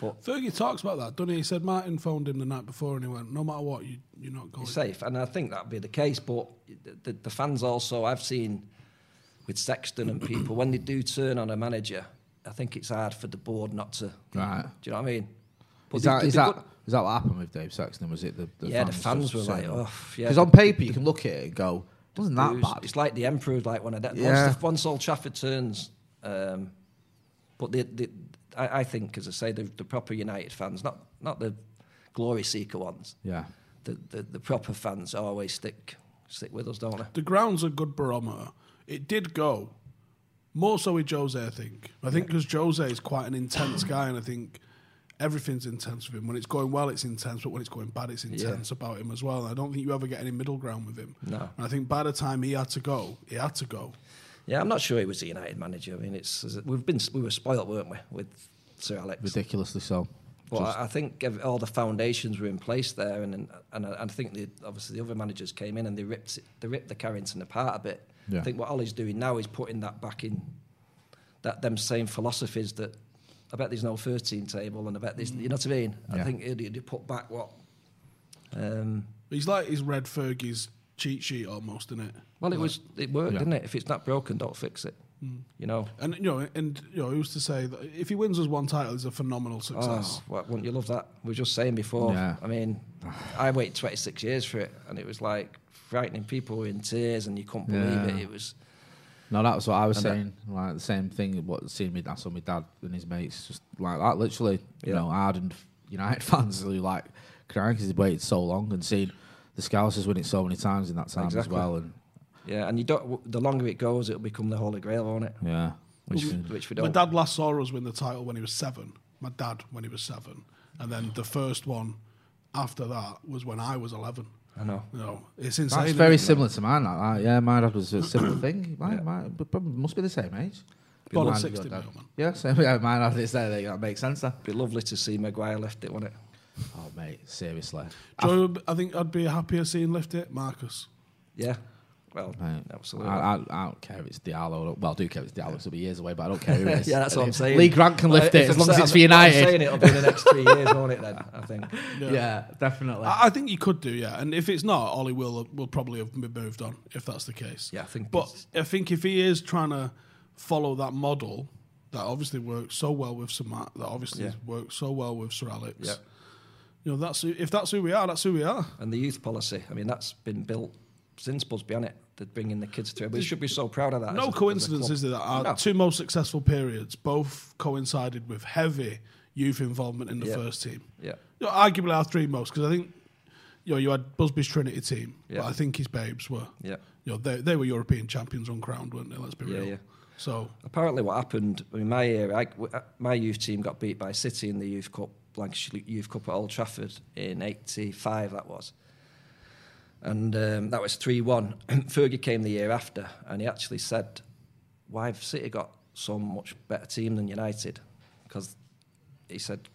But Fergie talks about that, doesn't he? He said Martin phoned him the night before and he went, no matter what, you, you're not going. it's safe, and I think that'd be the case. But the, the fans also, I've seen with Sexton and people when they do turn on a manager, I think it's hard for the board not to. Right. Do you know what I mean? is they- that, they- is, they that, got- is that what happened with Dave Sexton? Was it the, the Yeah, fans the fans were like, that? oh, yeah. Because on paper you can look at it and go, wasn't that it was- bad? It's like the Emperor, like one of that. Yeah. Once, the, once Old Trafford turns, um, but the, the, I, I think, as I say, the, the proper United fans, not not the glory seeker ones. Yeah. The, the the proper fans always stick stick with us, don't they? The ground's a good barometer. It did go. More so with Jose, I think. I think because Jose is quite an intense guy, and I think everything's intense with him. When it's going well, it's intense, but when it's going bad, it's intense about him as well. And I don't think you ever get any middle ground with him. No. And I think by the time he had to go, he had to go. Yeah, I'm not sure he was the United manager. I mean, it's we've been we were spoilt, weren't we, with Sir Alex? Ridiculously so. Well, Just- I I think all the foundations were in place there, and and, and I I think the, obviously the other managers came in and they ripped it, they ripped the Carrington apart a bit. Yeah. I think what Ollie's doing now is putting that back in, that them same philosophies that I bet there's no 13 table, and I bet there's you know what I mean. I think he'd, he'd put back what. Um, He's like he's read Fergie's cheat sheet almost, isn't it? well, it was it worked, Yeah. didn't it? If it's not broken, don't fix it. You know. And you know, and you know, he used to say that if he wins us one title, it's a phenomenal success. Oh, what, wouldn't you love that? We were just saying before. Yeah. I mean, I waited 26 years for it, and it was like frightening. People were in tears, and you couldn't believe Yeah. it. It was. No, that was what I was And that- saying. Like the same thing. What seeing me, I saw my dad and his mates just like that. Literally, you Yeah. know, hardened United fans who like crying because they waited so long and seen the Scousers win it so many times in that time Exactly. as well. And Yeah, and you don't. The longer it goes, it'll become the Holy Grail, won't it? yeah, which Which we don't. My dad last saw us win the title when he was seven. My dad when he was seven, and then the first one after that was when I was eleven. I know. You know, it's insane. that's very similar to mine. Like that. Yeah, my dad was a similar thing. My, my, but probably must be the same age. Born on 60 your man. Yeah, same. Yeah, mine had this there. That makes sense. Then. Be lovely to see Maguire lift it, wouldn't it? Oh mate, seriously. Joe, would- I think I'd be happier seeing lift it, Marcus. Yeah. Well, Right. absolutely. I, I, I don't care if it's Diallo. Well, I do care if it's Diallo. It'll be years away, but I don't care who it is. yeah, that's what I'm saying. Lee Grant can lift Well, it as long as it's for I'm- I'm United. saying it'll be the next three years, won't it? Then I think. Yeah, definitely. I, I think you could do, yeah. And if it's not, Ollie will will probably have been moved on if that's the case. Yeah, I think But I think if he is trying to follow that model that obviously works so well with Sir Matt, that obviously Yeah. works so well with Sir Alex. Yeah. You know, that's who- if that's who we are, that's who we are. And the youth policy, I mean, that's been built since Busby on it. They're bringing the kids through. We should be so proud of that. No coincidence, is there, that our No. two most successful periods both coincided with heavy youth involvement in the Yeah. first team. Yeah. You know, arguably our three most, because I think you know you had Busby's Trinity team, Yeah. but I think his babes were. Yeah. You know, they they were European champions uncrowned, weren't they? Let's be Yeah, real. yeah. So Apparently, what happened in my year, I, uh, my youth team got beat by City in the Youth Cup, Lancashire Youth Cup at Old Trafford in '85. That was, And um, that was 3 1. Fergie came the year after, and he actually said, Why have City got so much better team than United? Because he said,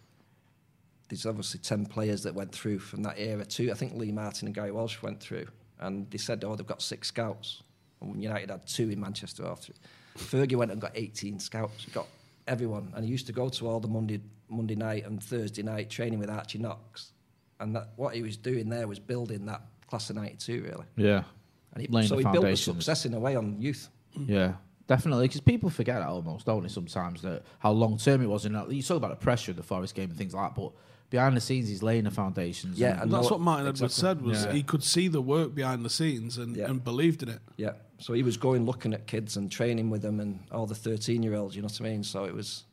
There's obviously 10 players that went through from that era too. I think Lee Martin and Gary Walsh went through. And they said, Oh, they've got six scouts. And United had two in Manchester after. it. Fergie went and got 18 scouts. He got everyone. And he used to go to all the Monday, Monday night and Thursday night training with Archie Knox. And that, what he was doing there was building that class of 92, really. Yeah. And he, Laying so he built the success in a way on youth. Yeah, definitely. Because people forget that almost, don't they? Sometimes that how long term it was. And you talk about the pressure of the Forest game and things like that, but behind the scenes, he's laying the foundations. Yeah, and- and That's no- what Martin Edwards said was Yeah. he could see the work behind the scenes and, Yeah. and believed in it. Yeah. So he was going looking at kids and training with them and all the 13 year olds, you know what I mean? So it was,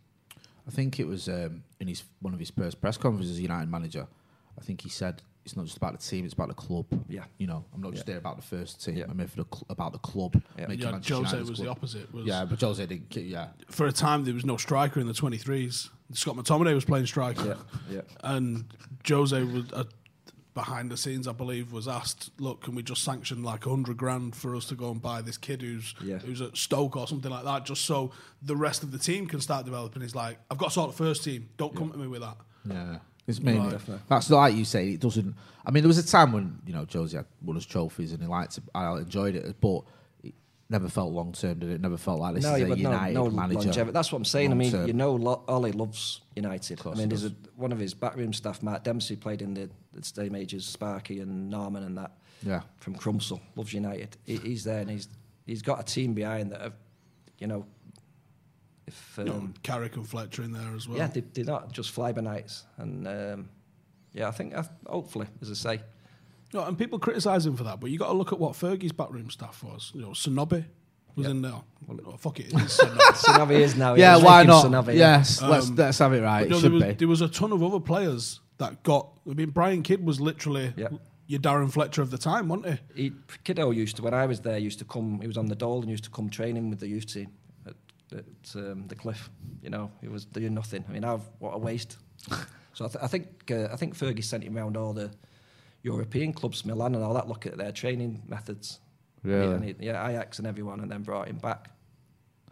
I think it was um, in his one of his first press conferences as United manager. I think he said it's not just about the team; it's about the club. Yeah. you know, I'm not just Yeah. there about the first team. Yeah. I'm here for the cl- about the club. Yeah. making Yeah, Jose United's was the opposite. Was Yeah, but Jose didn't. Yeah, For a time, there was no striker in the 23s. Scott McTominay was playing striker. yeah, yeah. And Jose was uh, behind the scenes, I believe, was asked, "Look, can we just sanction like hundred grand for us to go and buy this kid who's Yeah. who's at Stoke or something like that, just so the rest of the team can start developing?" He's like, "I've got to sort the first team. Don't come to me with that." yeah. It's mainly Right. that's like you say. It doesn't. I mean, there was a time when you know Jose had won his trophies and he liked. it. I enjoyed it, but it never felt long term. Did it? Never felt like this no, is yeah, a but no, no manager. longevity. That's what I'm saying. I mean, you know, Lo- Ollie loves United. I mean, there's a, one of his backroom staff, Matt Dempsey, played in the, the same age as Sparky and Norman and that. Yeah. From Crumpsall, loves United. He, he's there and he's he's got a team behind that have, you know, if um, You know, Carrick and Fletcher in there as well. yeah, they, they're not just fly by nights. And um, yeah, I think uh, hopefully, as I say, No, and people criticise him for that, but you got to look at what Fergie's backroom staff was. You know, Sonobe was in there. Oh, fuck it, it is Sonobe. Is now. yeah, let's why make him not? Sanavi, yes, let's Um, let's have it right. no, it there was, be. there was a ton of other players that got. I mean, Brian Kidd was literally Yeah. your Darren Fletcher of the time, wasn't he? he, Kiddo used to when I was there used to come. He was on the dole and used to come training with the youth team at, at um, the cliff. You know, he was doing nothing. I mean, I've, what a waste. so I, th- I think uh, I think Fergie sent him around all the European clubs, Milan and all that, look at their training methods. Really? Yeah, and he, yeah, Ajax and everyone, and then brought him back.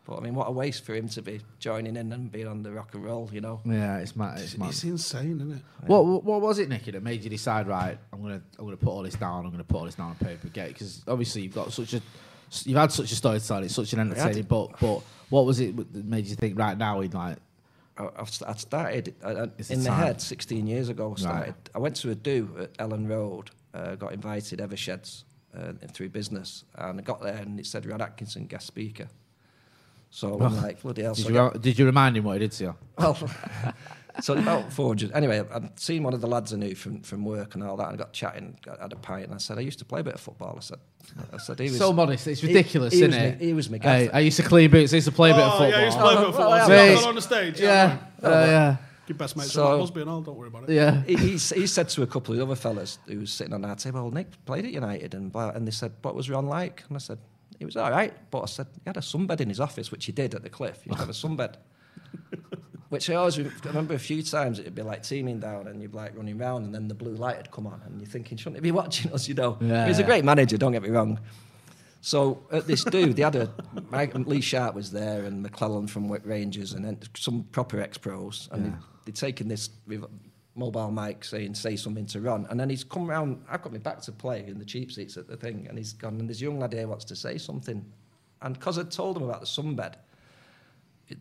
But I mean, what a waste for him to be joining in and being on the rock and roll. You know. yeah, it's mad. It's mad. It's insane, isn't it? What, what what was it, Nicky, that made you decide? Right, I'm gonna I'm gonna put all this down. I'm gonna put all this down on paper. Get because obviously you've got such a you've had such a story to tell. It's such an entertaining book. But what was it that made you think? Right now, we'd like I- I've I started I, I, in the time. head 16 years ago. I started. Right. I went to a do at Elland Road. Uh, got invited Eversheds uh, through business, and I got there and it said Ron Atkinson guest speaker. So I'm like, bloody hell! did So you got- did you remind him what he did to you? well, so about 400. Anyway, I'd seen one of the lads I knew from, from work and all that, and I got chatting, got, had a pint, and I said, I used to play a bit of football. I said, I said, he was so modest. It's ridiculous, he, isn't was it? me- he was my Hey. I used to clean boots. I used to play a bit of Oh, football. yeah, you used to play a bit of Oh, football. well, so yeah. got on the stage. yeah, Yeah. uh, yeah, Your best mate, So- so, must and all. Don't worry about it. yeah. he, he, he said to a couple of the other fellas who was sitting on our table, well, Nick played at United, and blah, and they said, what was Ron like? And I said, he was all right, but I said, he had a sunbed in his office, which he did at the cliff. He used to have a sunbed. Which I always I remember a few times it'd be like teaming down and you'd be like running round and then the blue light had come on and you're thinking, shouldn't he be watching us, you know? Yeah. He's a great manager, don't get me wrong. So at this do, they had a Mike, Lee Sharpe was there and McClellan from Wick Rangers and then some proper ex-pros and Yeah. they'd, they'd taken this mobile mic saying say something to Ron and then he's come round I've got me back to play in the cheap seats at the thing and he's gone and this young lad here wants to say something and because I'd told him about the sunbed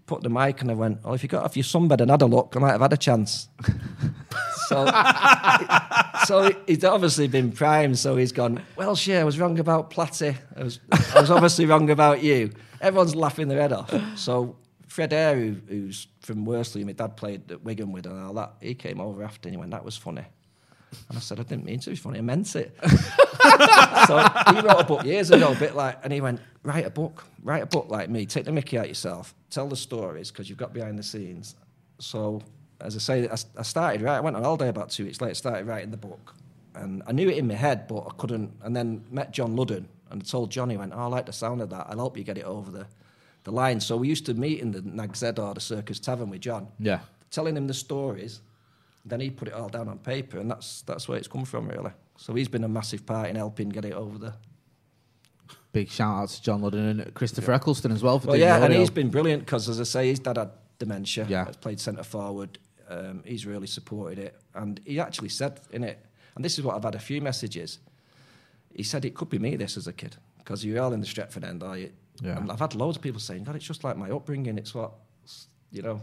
put the mic and I went oh if you got off your sunbed and had a look I might have had a chance so so he's obviously been primed. So he's gone. Well, sure, I was wrong about Platty. I was, I was obviously wrong about you. Everyone's laughing their head off. So Fred Eyre, who, who's from Worsley, my dad played at Wigan with and all that, he came over after and he went, "That was funny." And I said, "I didn't mean to be funny. I meant it." so he wrote a book years ago, a bit like, and he went, "Write a book. Write a book like me. Take the Mickey out yourself. Tell the stories because you've got behind the scenes." So, as I say, I, I started right. I went on holiday about two weeks later. Started writing the book, and I knew it in my head, but I couldn't. And then met John Ludden and told Johnny, went, oh, "I like the sound of that. I'll help you get it over the, the line." So we used to meet in the Nag's Head or the Circus Tavern with John, Yeah. telling him the stories. Then he put it all down on paper, and that's that's where it's come from, really. So he's been a massive part in helping get it over there. Big shout out to John Ludden and Christopher Eccleston as well for Well, doing yeah, and he's been brilliant because, as I say, his dad had dementia. Yeah. Has played centre forward. Um, he's really supported it, and he actually said in it, and this is what I've had a few messages. He said it could be me this as a kid because you're all in the Stretford end, are you? Yeah. And I've had loads of people saying, "God, it's just like my upbringing. It's what, you know."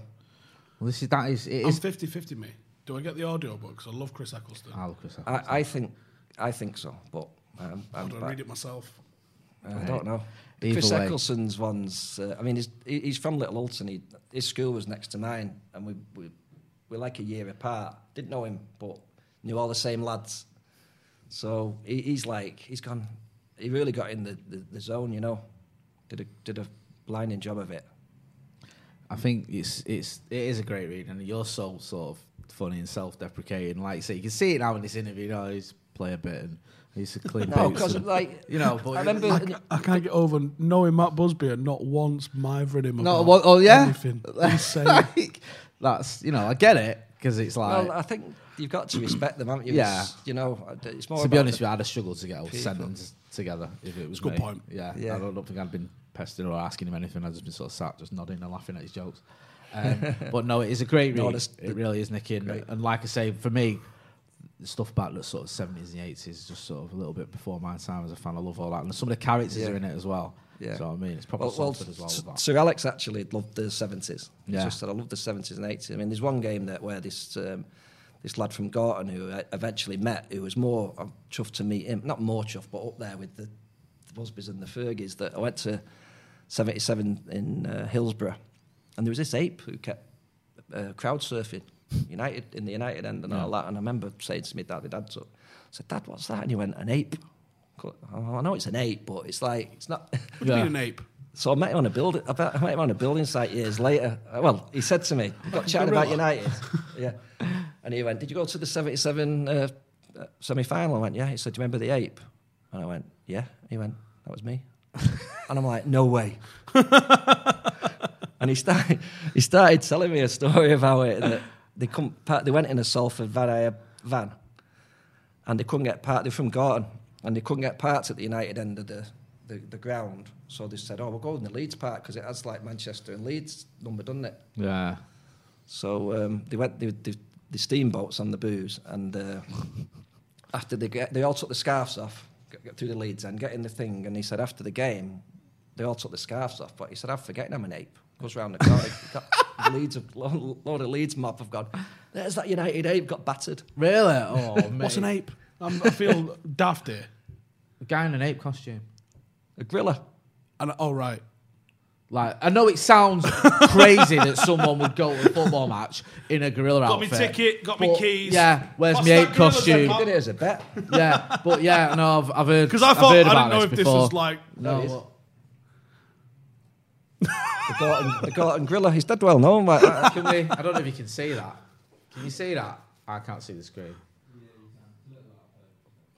Well, this is that is it I'm is. 50 50 me. Do I get the audio book? 'Cause I love Chris Eccleston. I love Chris Eccleston. I, I think, I think so, but um, How I'm, do I read it myself? I don't know. Either Chris way. Eccleston's ones. Uh, I mean, he's, he- he's from Little Hulton. He, his school was next to mine, and we, we we're like a year apart. Didn't know him, but knew all the same lads. So he, he's like he's gone. He really got in the, the, the zone, you know. Did a did a blinding job of it. I think it's it's it is a great read, and you're so sort of funny and self-deprecating. Like so you can see it now in this interview. You know, he's play a bit and he's a clean No, boots because and- like you know. But I remember. I, ca- I can't get over knowing Matt Busby and not once mithering him no, about well, oh yeah, anything. Insane. like, that's you know, I get it because it's like. well, I think you've got to respect them, haven't you? Yeah. It's, you know, it's more. to be honest, the- with you, I'd have struggled to get a people. sentence together if it was Good me. point. Yeah, Yeah. I don't, don't think I'd been pestering or asking him anything. I'd just been sort of sat, just nodding and laughing at his jokes. Um, but no, it is a great read. No, it really is, Nicky. And, and like I say, for me, the stuff about the sort of seventies and eighties is just sort of a little bit before my time as a fan. I love all that, and some of the characters Yeah. are in it as well. Yeah. So I mean, it's probably Well, well, as well. Sir Alex actually loved the seventies. Yeah. Yeah. Just said I love the seventies and eighties. I mean, there's one game that where this um, this lad from Gorton who I eventually met, who was more I'm chuffed to meet him, not more chuffed, but up there with the, the Busbys and the Fergies. That I went to seventy seven in uh, Hillsborough, and there was this ape who kept uh, crowd surfing United in the United end and all that. And I remember saying to my dad, my dad, so, I said, Dad, what's that? And he went, an ape. I know it's an ape, but it's like it's not. What do you Yeah. mean an ape? So I met him on a building. I met him on a building site years later. Uh, Well, he said to me, "We "Got chatting about United." yeah, and he went, "Did you go to the '77 uh, uh, semi-final?" I went, "Yeah." He said, "Do you remember the ape?" And I went, "Yeah." He went, "That was me." and I'm like, "No way." And he started he started telling me a story about it that they couldn't park, they went in a Salford van, van and they couldn't get parked. They're from Gorton, and they couldn't get parked at the United end of the, the, the ground. So they said, "Oh, we'll go in the Leeds park because it has like Manchester and Leeds number, doesn't it?" yeah, So um, they went the, the, the steamboats on the booze, and uh, after they get, they all took the scarves off, get, through the Leeds and get in the thing. And he said after the game, they all took the scarves off, but he said, "I'm forgetting I'm an ape." Goes round the corner, got, the Leeds, have, lo- load of Leeds mob have gone. There's that United ape got battered. really? Oh, mate. What's an ape? I'm, I feel daft here. A guy in an ape costume. A gorilla. And oh right, Like I know it sounds crazy that someone would go to a football match in a gorilla outfit. Got me ticket, got me but, keys. Yeah, where's What's my ape costume? thing, did it as a bet. yeah, but yeah, no, I've, I've heard because I thought I heard didn't know if this this was like no, That is. what- The Gorton, the Gorton gorilla. He's dead well known. Like that. can we? I don't know if you can see that. Can you see that? I can't see the screen.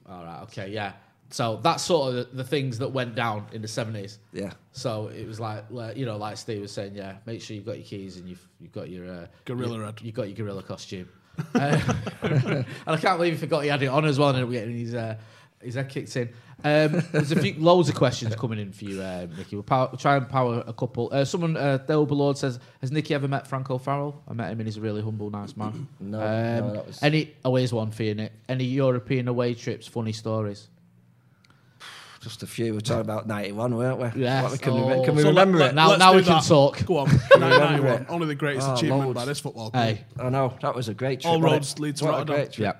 All right. Okay. Yeah. So that's sort of the, the things that went down in the seventies. Yeah. So it was like, like, you know, like Steve was saying, yeah, make sure you've got your keys and you've you've got your uh, Gorilla your- head. You've got your gorilla costume. Uh, and I can't believe he forgot he had it on as well, and ended up getting his uh, his that kicked in. Um, there's a few loads of questions coming in for you, uh, Nicky. We'll, power, we'll try and power a couple. Uh, someone, uh, Dale Lord says, "Has Nicky ever met Franco Farrell? I met him, and he's a really humble, nice man." No, Um, no, that was- Any? Oh, here's one for you, Nick. Any European away trips? Funny stories? Just a few. We're talking about 91, weren't we? Yes. What, can, Oh. we, can we So remember let- it? Now- now do we can talk. Go on, remember 991. it? Only the greatest Oh, achievement loads. by this football club. Hey, I know. That was a great trip. All roads lead to Rotterdam. great yeah.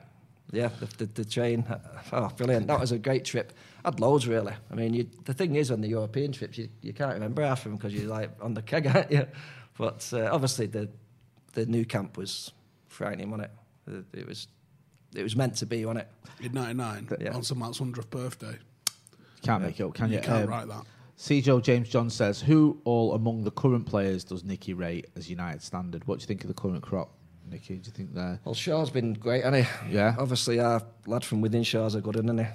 Yeah, the, the, the train. Oh, brilliant. That was a great trip. I had loads, really. I mean, you, the thing is, on the European trips, you, you can't remember half of them because you're like on the keg, aren't you? But uh, obviously, the the Nou Camp was frightening, wasn't it? It, it was it was meant to be, wasn't it? In 99, Yeah. on Sir Matt's 100th birthday. Can't make it up, can you? You can't Um, write that. C. Joe James John says, "Who all among the current players does Nicky rate as United standard? What do you think of the current crop, Nicky? Do you think they're Well, Shaw's been great, hasn't he? Yeah. Obviously, our lad from Wythenshawe's a good, isn't he?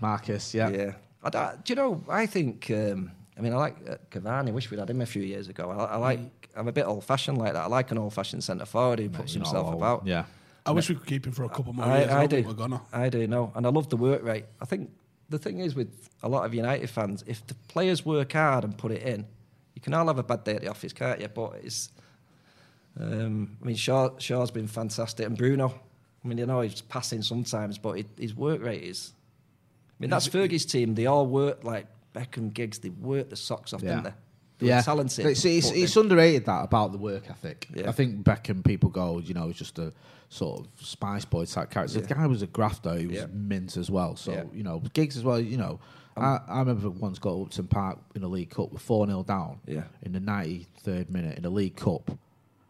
Marcus? Yeah, Yeah. I don't- do you know? I think. Um, I mean, I like uh, Cavani. Wish we'd had him a few years ago. I, I like. I'm a bit old-fashioned like that. I like an old-fashioned centre forward who puts himself about. Yeah, I wish we could keep him for a couple more I, years. I don't do. We're gonna. I do know, and I love the work rate. I think the thing is with a lot of United fans, if the players work hard and put it in, you can all have a bad day at the office, can't you? But it's, um, I mean, Shaw, Shaw's been fantastic, and Bruno. I mean, you know, he's passing sometimes, but it, his work rate is. I mean, that's Fergie's team. They all work like Beckham, Giggs. They work the socks off, didn't they? They were yeah, talented. It's, it's, it's underrated that about the work ethic. Yeah. I think Beckham people go, you know, he's just a sort of spice boy type character. The guy was a grafter. He was Yeah. mint as well. So Yeah. Um, you know, Giggs as well. You know, I, I remember once got Upton Park in a League Cup with four 0 down. Yeah. In the ninety third minute in a League Cup,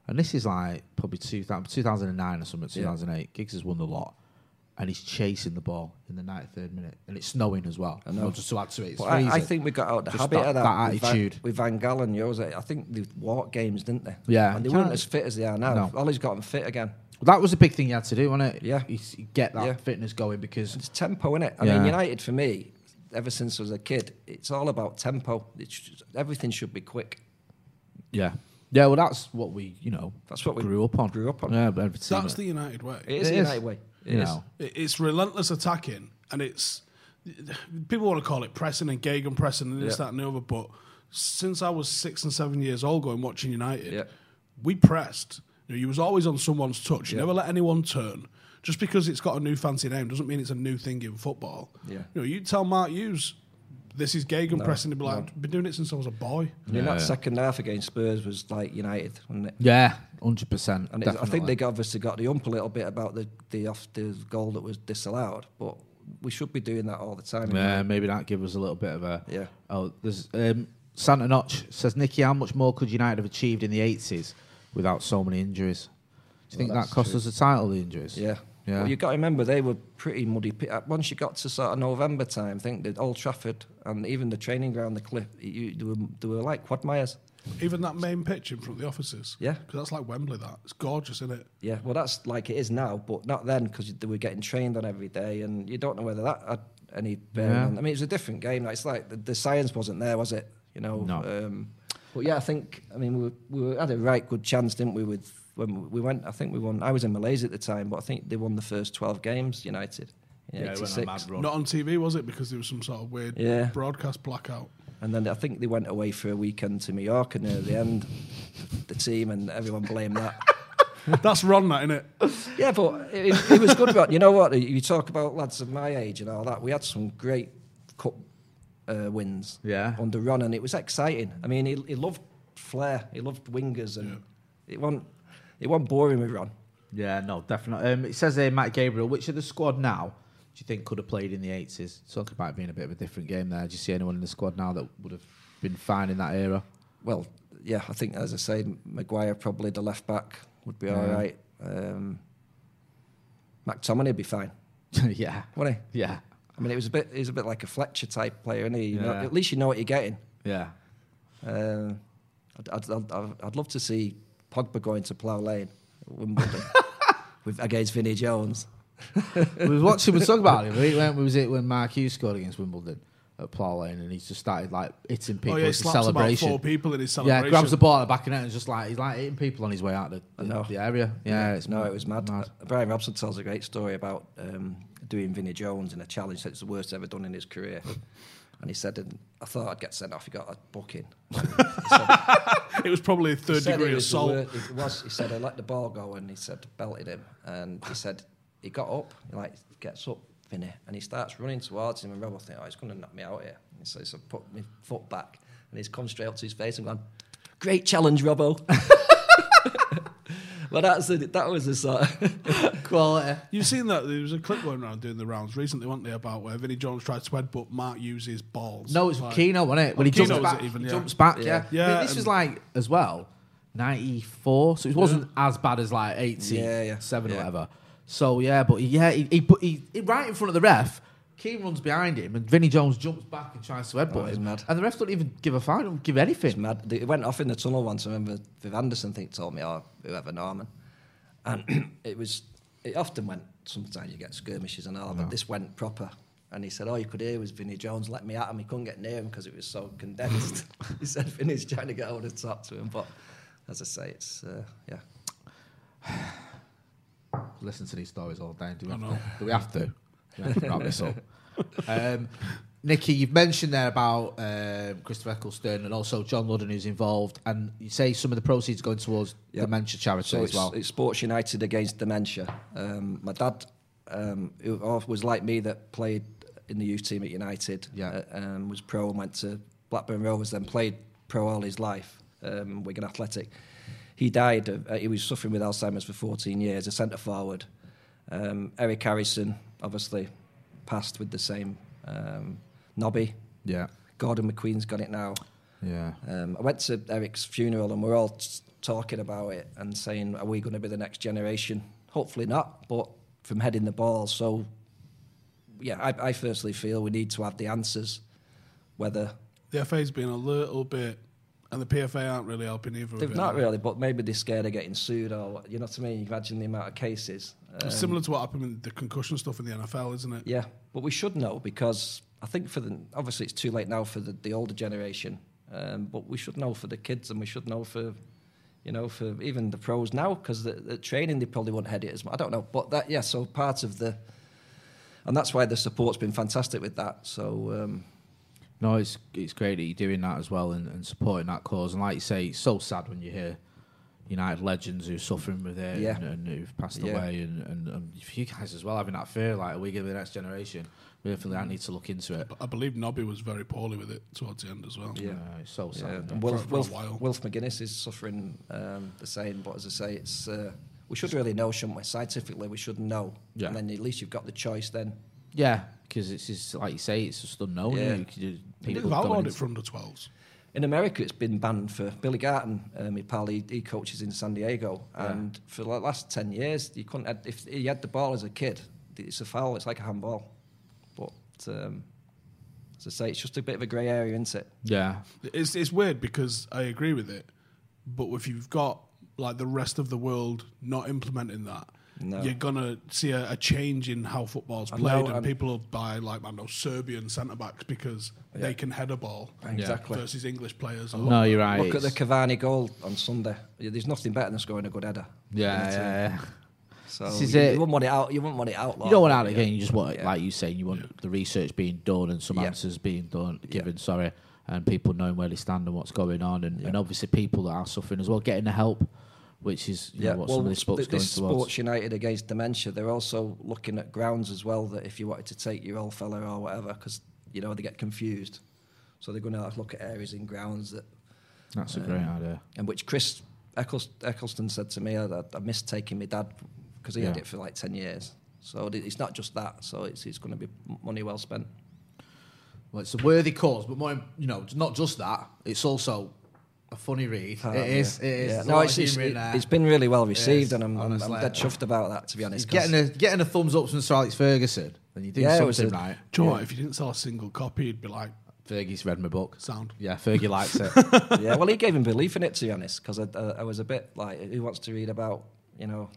and this is like probably 2000, 2009 or something. Two thousand eight. Giggs has won the lot. And he's chasing the ball in the 93rd minute, and it's snowing as well. I know. Just to add to it, I, I think we got out the Just habit that- of that, that with Van- attitude. with Van Gaal and Jose. I think they walked games, didn't they? Yeah. and they weren't as fit as they are now. No. Ollie's got them fit again. That was a big thing you had to do, wasn't it? Yeah. You get that Yeah. fitness going because It's tempo, isn't it? I Yeah. mean, United for me, ever since I was a kid, it's all about tempo. Everything should be quick. yeah, yeah. Well, that's what we, you know, That's what we grew up on. grew up on. Yeah, but That's the United way. It is It the is. United way. It you is. know. It's relentless attacking, and it's people want to call it pressing and Gegen pressing and this, Yeah. that, and the other. But since I was six and seven years old, going watching United, Yeah. we pressed. You, know, you was always on someone's touch. You Yeah. never let anyone turn. Just because it's got a new fancy name doesn't mean it's a new thing in football. Yeah. You know, you tell Mark Hughes this is Gegen pressing, he'd be like, "I've been doing it since I was a boy." I mean, that second half against Spurs was like United, wasn't it? Yeah, hundred percent. And it's, I think they obviously got the ump a little bit about the, the off the goal that was disallowed, but we should be doing that all the time. Yeah, maybe that give us a little bit of a. Yeah. Oh, there's um, Santa Notch says, Nicky, how much more could United have achieved in the eighties without so many injuries? Do you think that cost true. us a title? The injuries. Yeah. Yeah. Well, you got to remember they were pretty muddy. uh, Once you got to sort of November time, I think the Old Trafford and even the training ground, the cliff, you, they, were, they were like quadmires. Even that main pitch in front of the offices. Yeah. Because that's like Wembley, that. It's gorgeous, isn't it? Yeah, well, that's like it is now, but not then because they were getting trained on every day, and you don't know whether that had any bearing Yeah. on. I mean, it was a different game. Like, it's like the, the science wasn't there, was it? You know. No. Um, but yeah, I think. I mean, we, were, we had a right good chance, didn't we? With when we went, I think we won. I was in Malaysia at the time, but I think they won the first twelve games. United. In Yeah, it went on a mad run. Not on TV, was it? Because there was some sort of weird Yeah. broadcast blackout. And then I think they went away for a weekend to New York, Mallorca near the end, the team, and everyone blamed that. That's Ron, that, innit? Yeah, but it, it was good. But you know what? You talk about lads of my age and all that. We had some great cup uh, wins. Yeah. Under Ron, and it was exciting. I mean, he, he loved flair. He loved wingers, and it wasn't it won't boring with Ron. Yeah, no, definitely. Um, it says here, Matt Gabriel, which of the squad now do you think could have played in the 80s? Talking about being a bit of a different game there. Do you see anyone in the squad now that would have been fine in that era? Well, yeah, I think as I say, Maguire probably the left back would be all Yeah. right. Um, McTominay would be fine, yeah. wouldn't he? Yeah. I mean, it was a bit. He was a bit like a Fletcher type player, isn't he? You know, at least you know what you're getting. Yeah. Uh, I'd, I'd, I'd, I'd- I'd love to see Pogba going to Plough Lane at Wimbledon with against Vinnie Jones. we was watching, we was talking about it. We went, was it when Mark Hughes scored against Wimbledon at Plough Lane and he just started like hitting people oh, yeah, he as a slaps about celebration. four people in his celebration. yeah, celebration. grabs the ball at the back of the net and just like, he's like hitting people on his way out of the, know. the area. Yeah, it's no, mad, it was mad. Uh, Brian Robson tells a great story about um, doing Vinnie Jones in a challenge. that's the worst ever done in his career. And he said, and I thought I'd get sent off. He got a booking. It was probably a third degree assault. wor- It was. He said I let the ball go, and he said belted him, and he said he got up, he like gets up, Vinny, and he starts running towards him, and Rob think, oh, he's going to knock me out here. And so, so I put my foot back, and he's come straight up to his face and gone, "Great challenge, Robbo." well, that's the, that was the sort of Quality. You've seen that there was a clip going around doing the rounds recently, wasn't there, about where Vinnie Jones tried to headbutt Mark Hughes's balls. No, it's Like- Keano, wasn't it? When he jumps Keano was back, even, yeah. jumps back. Yeah, Yeah. I mean, Yeah, this was like as well, ninety four. So it wasn't as bad as like eighty Yeah, yeah, seven or whatever. So yeah, but he, yeah, he, he put he, he right in front of the ref. Keane runs behind him, and Vinnie Jones jumps back and tries to headbutt Oh, him. mad. And the ref don't even give a foul, don't give anything. It's mad. It went off in the tunnel once. I remember Viv Anderson, I think, told me, or whoever, Norman. And it was, it often went, sometimes you get skirmishes and all, but this went proper. And he said, all you could hear was Vinnie Jones let me at him. He couldn't get near him because it was so condensed. he said Vinnie's trying to get over the top to him. But as I say, it's, uh, yeah. listen to these stories all day. Do we, have, know. do we have to? Wrap this up. Um, Nicky, you've mentioned there about um, Christopher Eccleston and also John Ludden, who's involved, and you say some of the proceeds going towards Yep. dementia charity So as well. it's Sports United against dementia. Um, my dad, um, who was like me, that played in the youth team at United, Yeah. uh, um, was pro and went to Blackburn Rovers, then played pro all his life, um, Wigan Athletic. He died. Uh, he was suffering with Alzheimer's for 14 years. A centre forward. Um, Eric Harrison, obviously, passed with the same. Um, Nobby, yeah, Gordon McQueen's got it now. yeah. Um, I went to Eric's funeral and we're all t- talking about it and saying, are we going to be the next generation? Hopefully not, but from heading the ball. So, yeah, I, I firstly feel we need to have the answers. Whether The FA's been a little bit, and the PFA aren't really helping either. they've not really, but maybe they're scared of getting sued or you know what I mean. You Imagine the amount of cases. It's Um, similar to what happened with the concussion stuff in the NFL, isn't it? Yeah, but we should know because I think for the obviously it's too late now for the, the older generation, um, but we should know for the kids and we should know for you know for even the pros now because the, the training they probably won't head it as much. I don't know, but that yeah. So part of the and that's why the support's been fantastic with that. So um, No, it's it's great that you're doing that as well and, and supporting that cause. And like you say, it's so sad when you hear United legends who are suffering with it Yeah. and, and who've passed Yeah. away, and, and, and for you guys as well having that fear, like are we giving the next generation? We definitely Mm. need to look into it. But I believe Nobby was very poorly with it towards the end as well. Yeah. Uh, it's so yeah, sad. and yeah. Wilf, for Wilf. Wilf McGuinness is suffering um, the same. But as I say, it's uh, we should really know, shouldn't we? Scientifically, we should know. Yeah. And then at least you've got the choice. Then Yeah, because it's just like you say, it's just unknown. Yeah. You could- They've people outlawed it into- for under 12s. In America, it's been banned for Billy Garton. Um, my pal, he, he coaches in San Diego, and for the last ten years, you couldn't. Have, if he had the ball as a kid, it's a foul. It's like a handball. But um, as I say, it's just a bit of a grey area, isn't it? Yeah, It's, it's weird because I agree with it, but if you've got like the rest of the world not implementing that, No. you're gonna see a, a change in how football's played, know, and and- people will buy like I don't know Serbian centre backs because they can head a ball Exactly. versus English players. Or no, you're right. Look at the it's- Cavani goal on Sunday. There's nothing better than scoring a good header. yeah, yeah, yeah. So This is you, it. you wouldn't want it out. You wouldn't want it out. You don't want out again. You just want, Yeah. like you saying, you want the research being done and some Yeah. answers being done, Yeah. given. Sorry, and people knowing where they stand and what's going on, and, and obviously people that are suffering as well getting the help, which is you Yeah, know, what well, some of this book's th- going this towards. Sports United against dementia, they're also looking at grounds as well. That if you wanted to take your old fella or whatever, because you know they get confused, so they're going to look at areas in grounds that, That's a um, great idea. and which Chris Eccles- Eccleston said to me, I, I missed taking my dad because he had it for like ten years. So it's not just that. So it's it's going to be money well spent. Well, it's a worthy cause, but more, you know, not just that. It's also a funny read. Um, it is. yeah. It is. Yeah. No, it's, it's, it- there. it's been really well received, is, and I'm, I'm, I'm dead chuffed about that. To be honest, It's getting 'cause- a getting a thumbs up from Sir Alex Ferguson. Then you do Yeah, it was something a- right. Do you know what? If you didn't sell a single copy, it'd be like Fergie's read my book. sound. Yeah, Fergie likes it. yeah, well, he gave him belief in it, to be honest, because I, I, I was a bit like, who wants to read about, you know,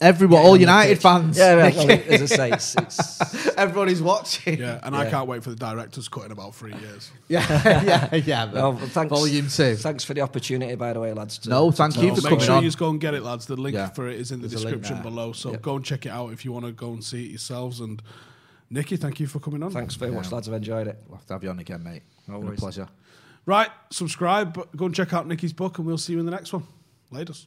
Everyone, all United fans. Yeah, right, well, as I say, it's, it's Everybody's watching. Yeah, and I can't wait for the director's cut in about three years. yeah, yeah, yeah. no, thanks, Volume two. Thanks for the opportunity, by the way, lads. To, No, thank tell you us for Make coming sure on. you just go and get it, lads. The link Yeah. for it is in the There's description below. So Yeah. go and check it out if you want to go and see it yourselves. And Nicky, thank you for coming on. Thanks very much, lads. I've enjoyed it. We'll have to have you on again, mate. No Been a pleasure. Right, subscribe. Go and check out Nicky's book, and we'll see you in the next one. Latest.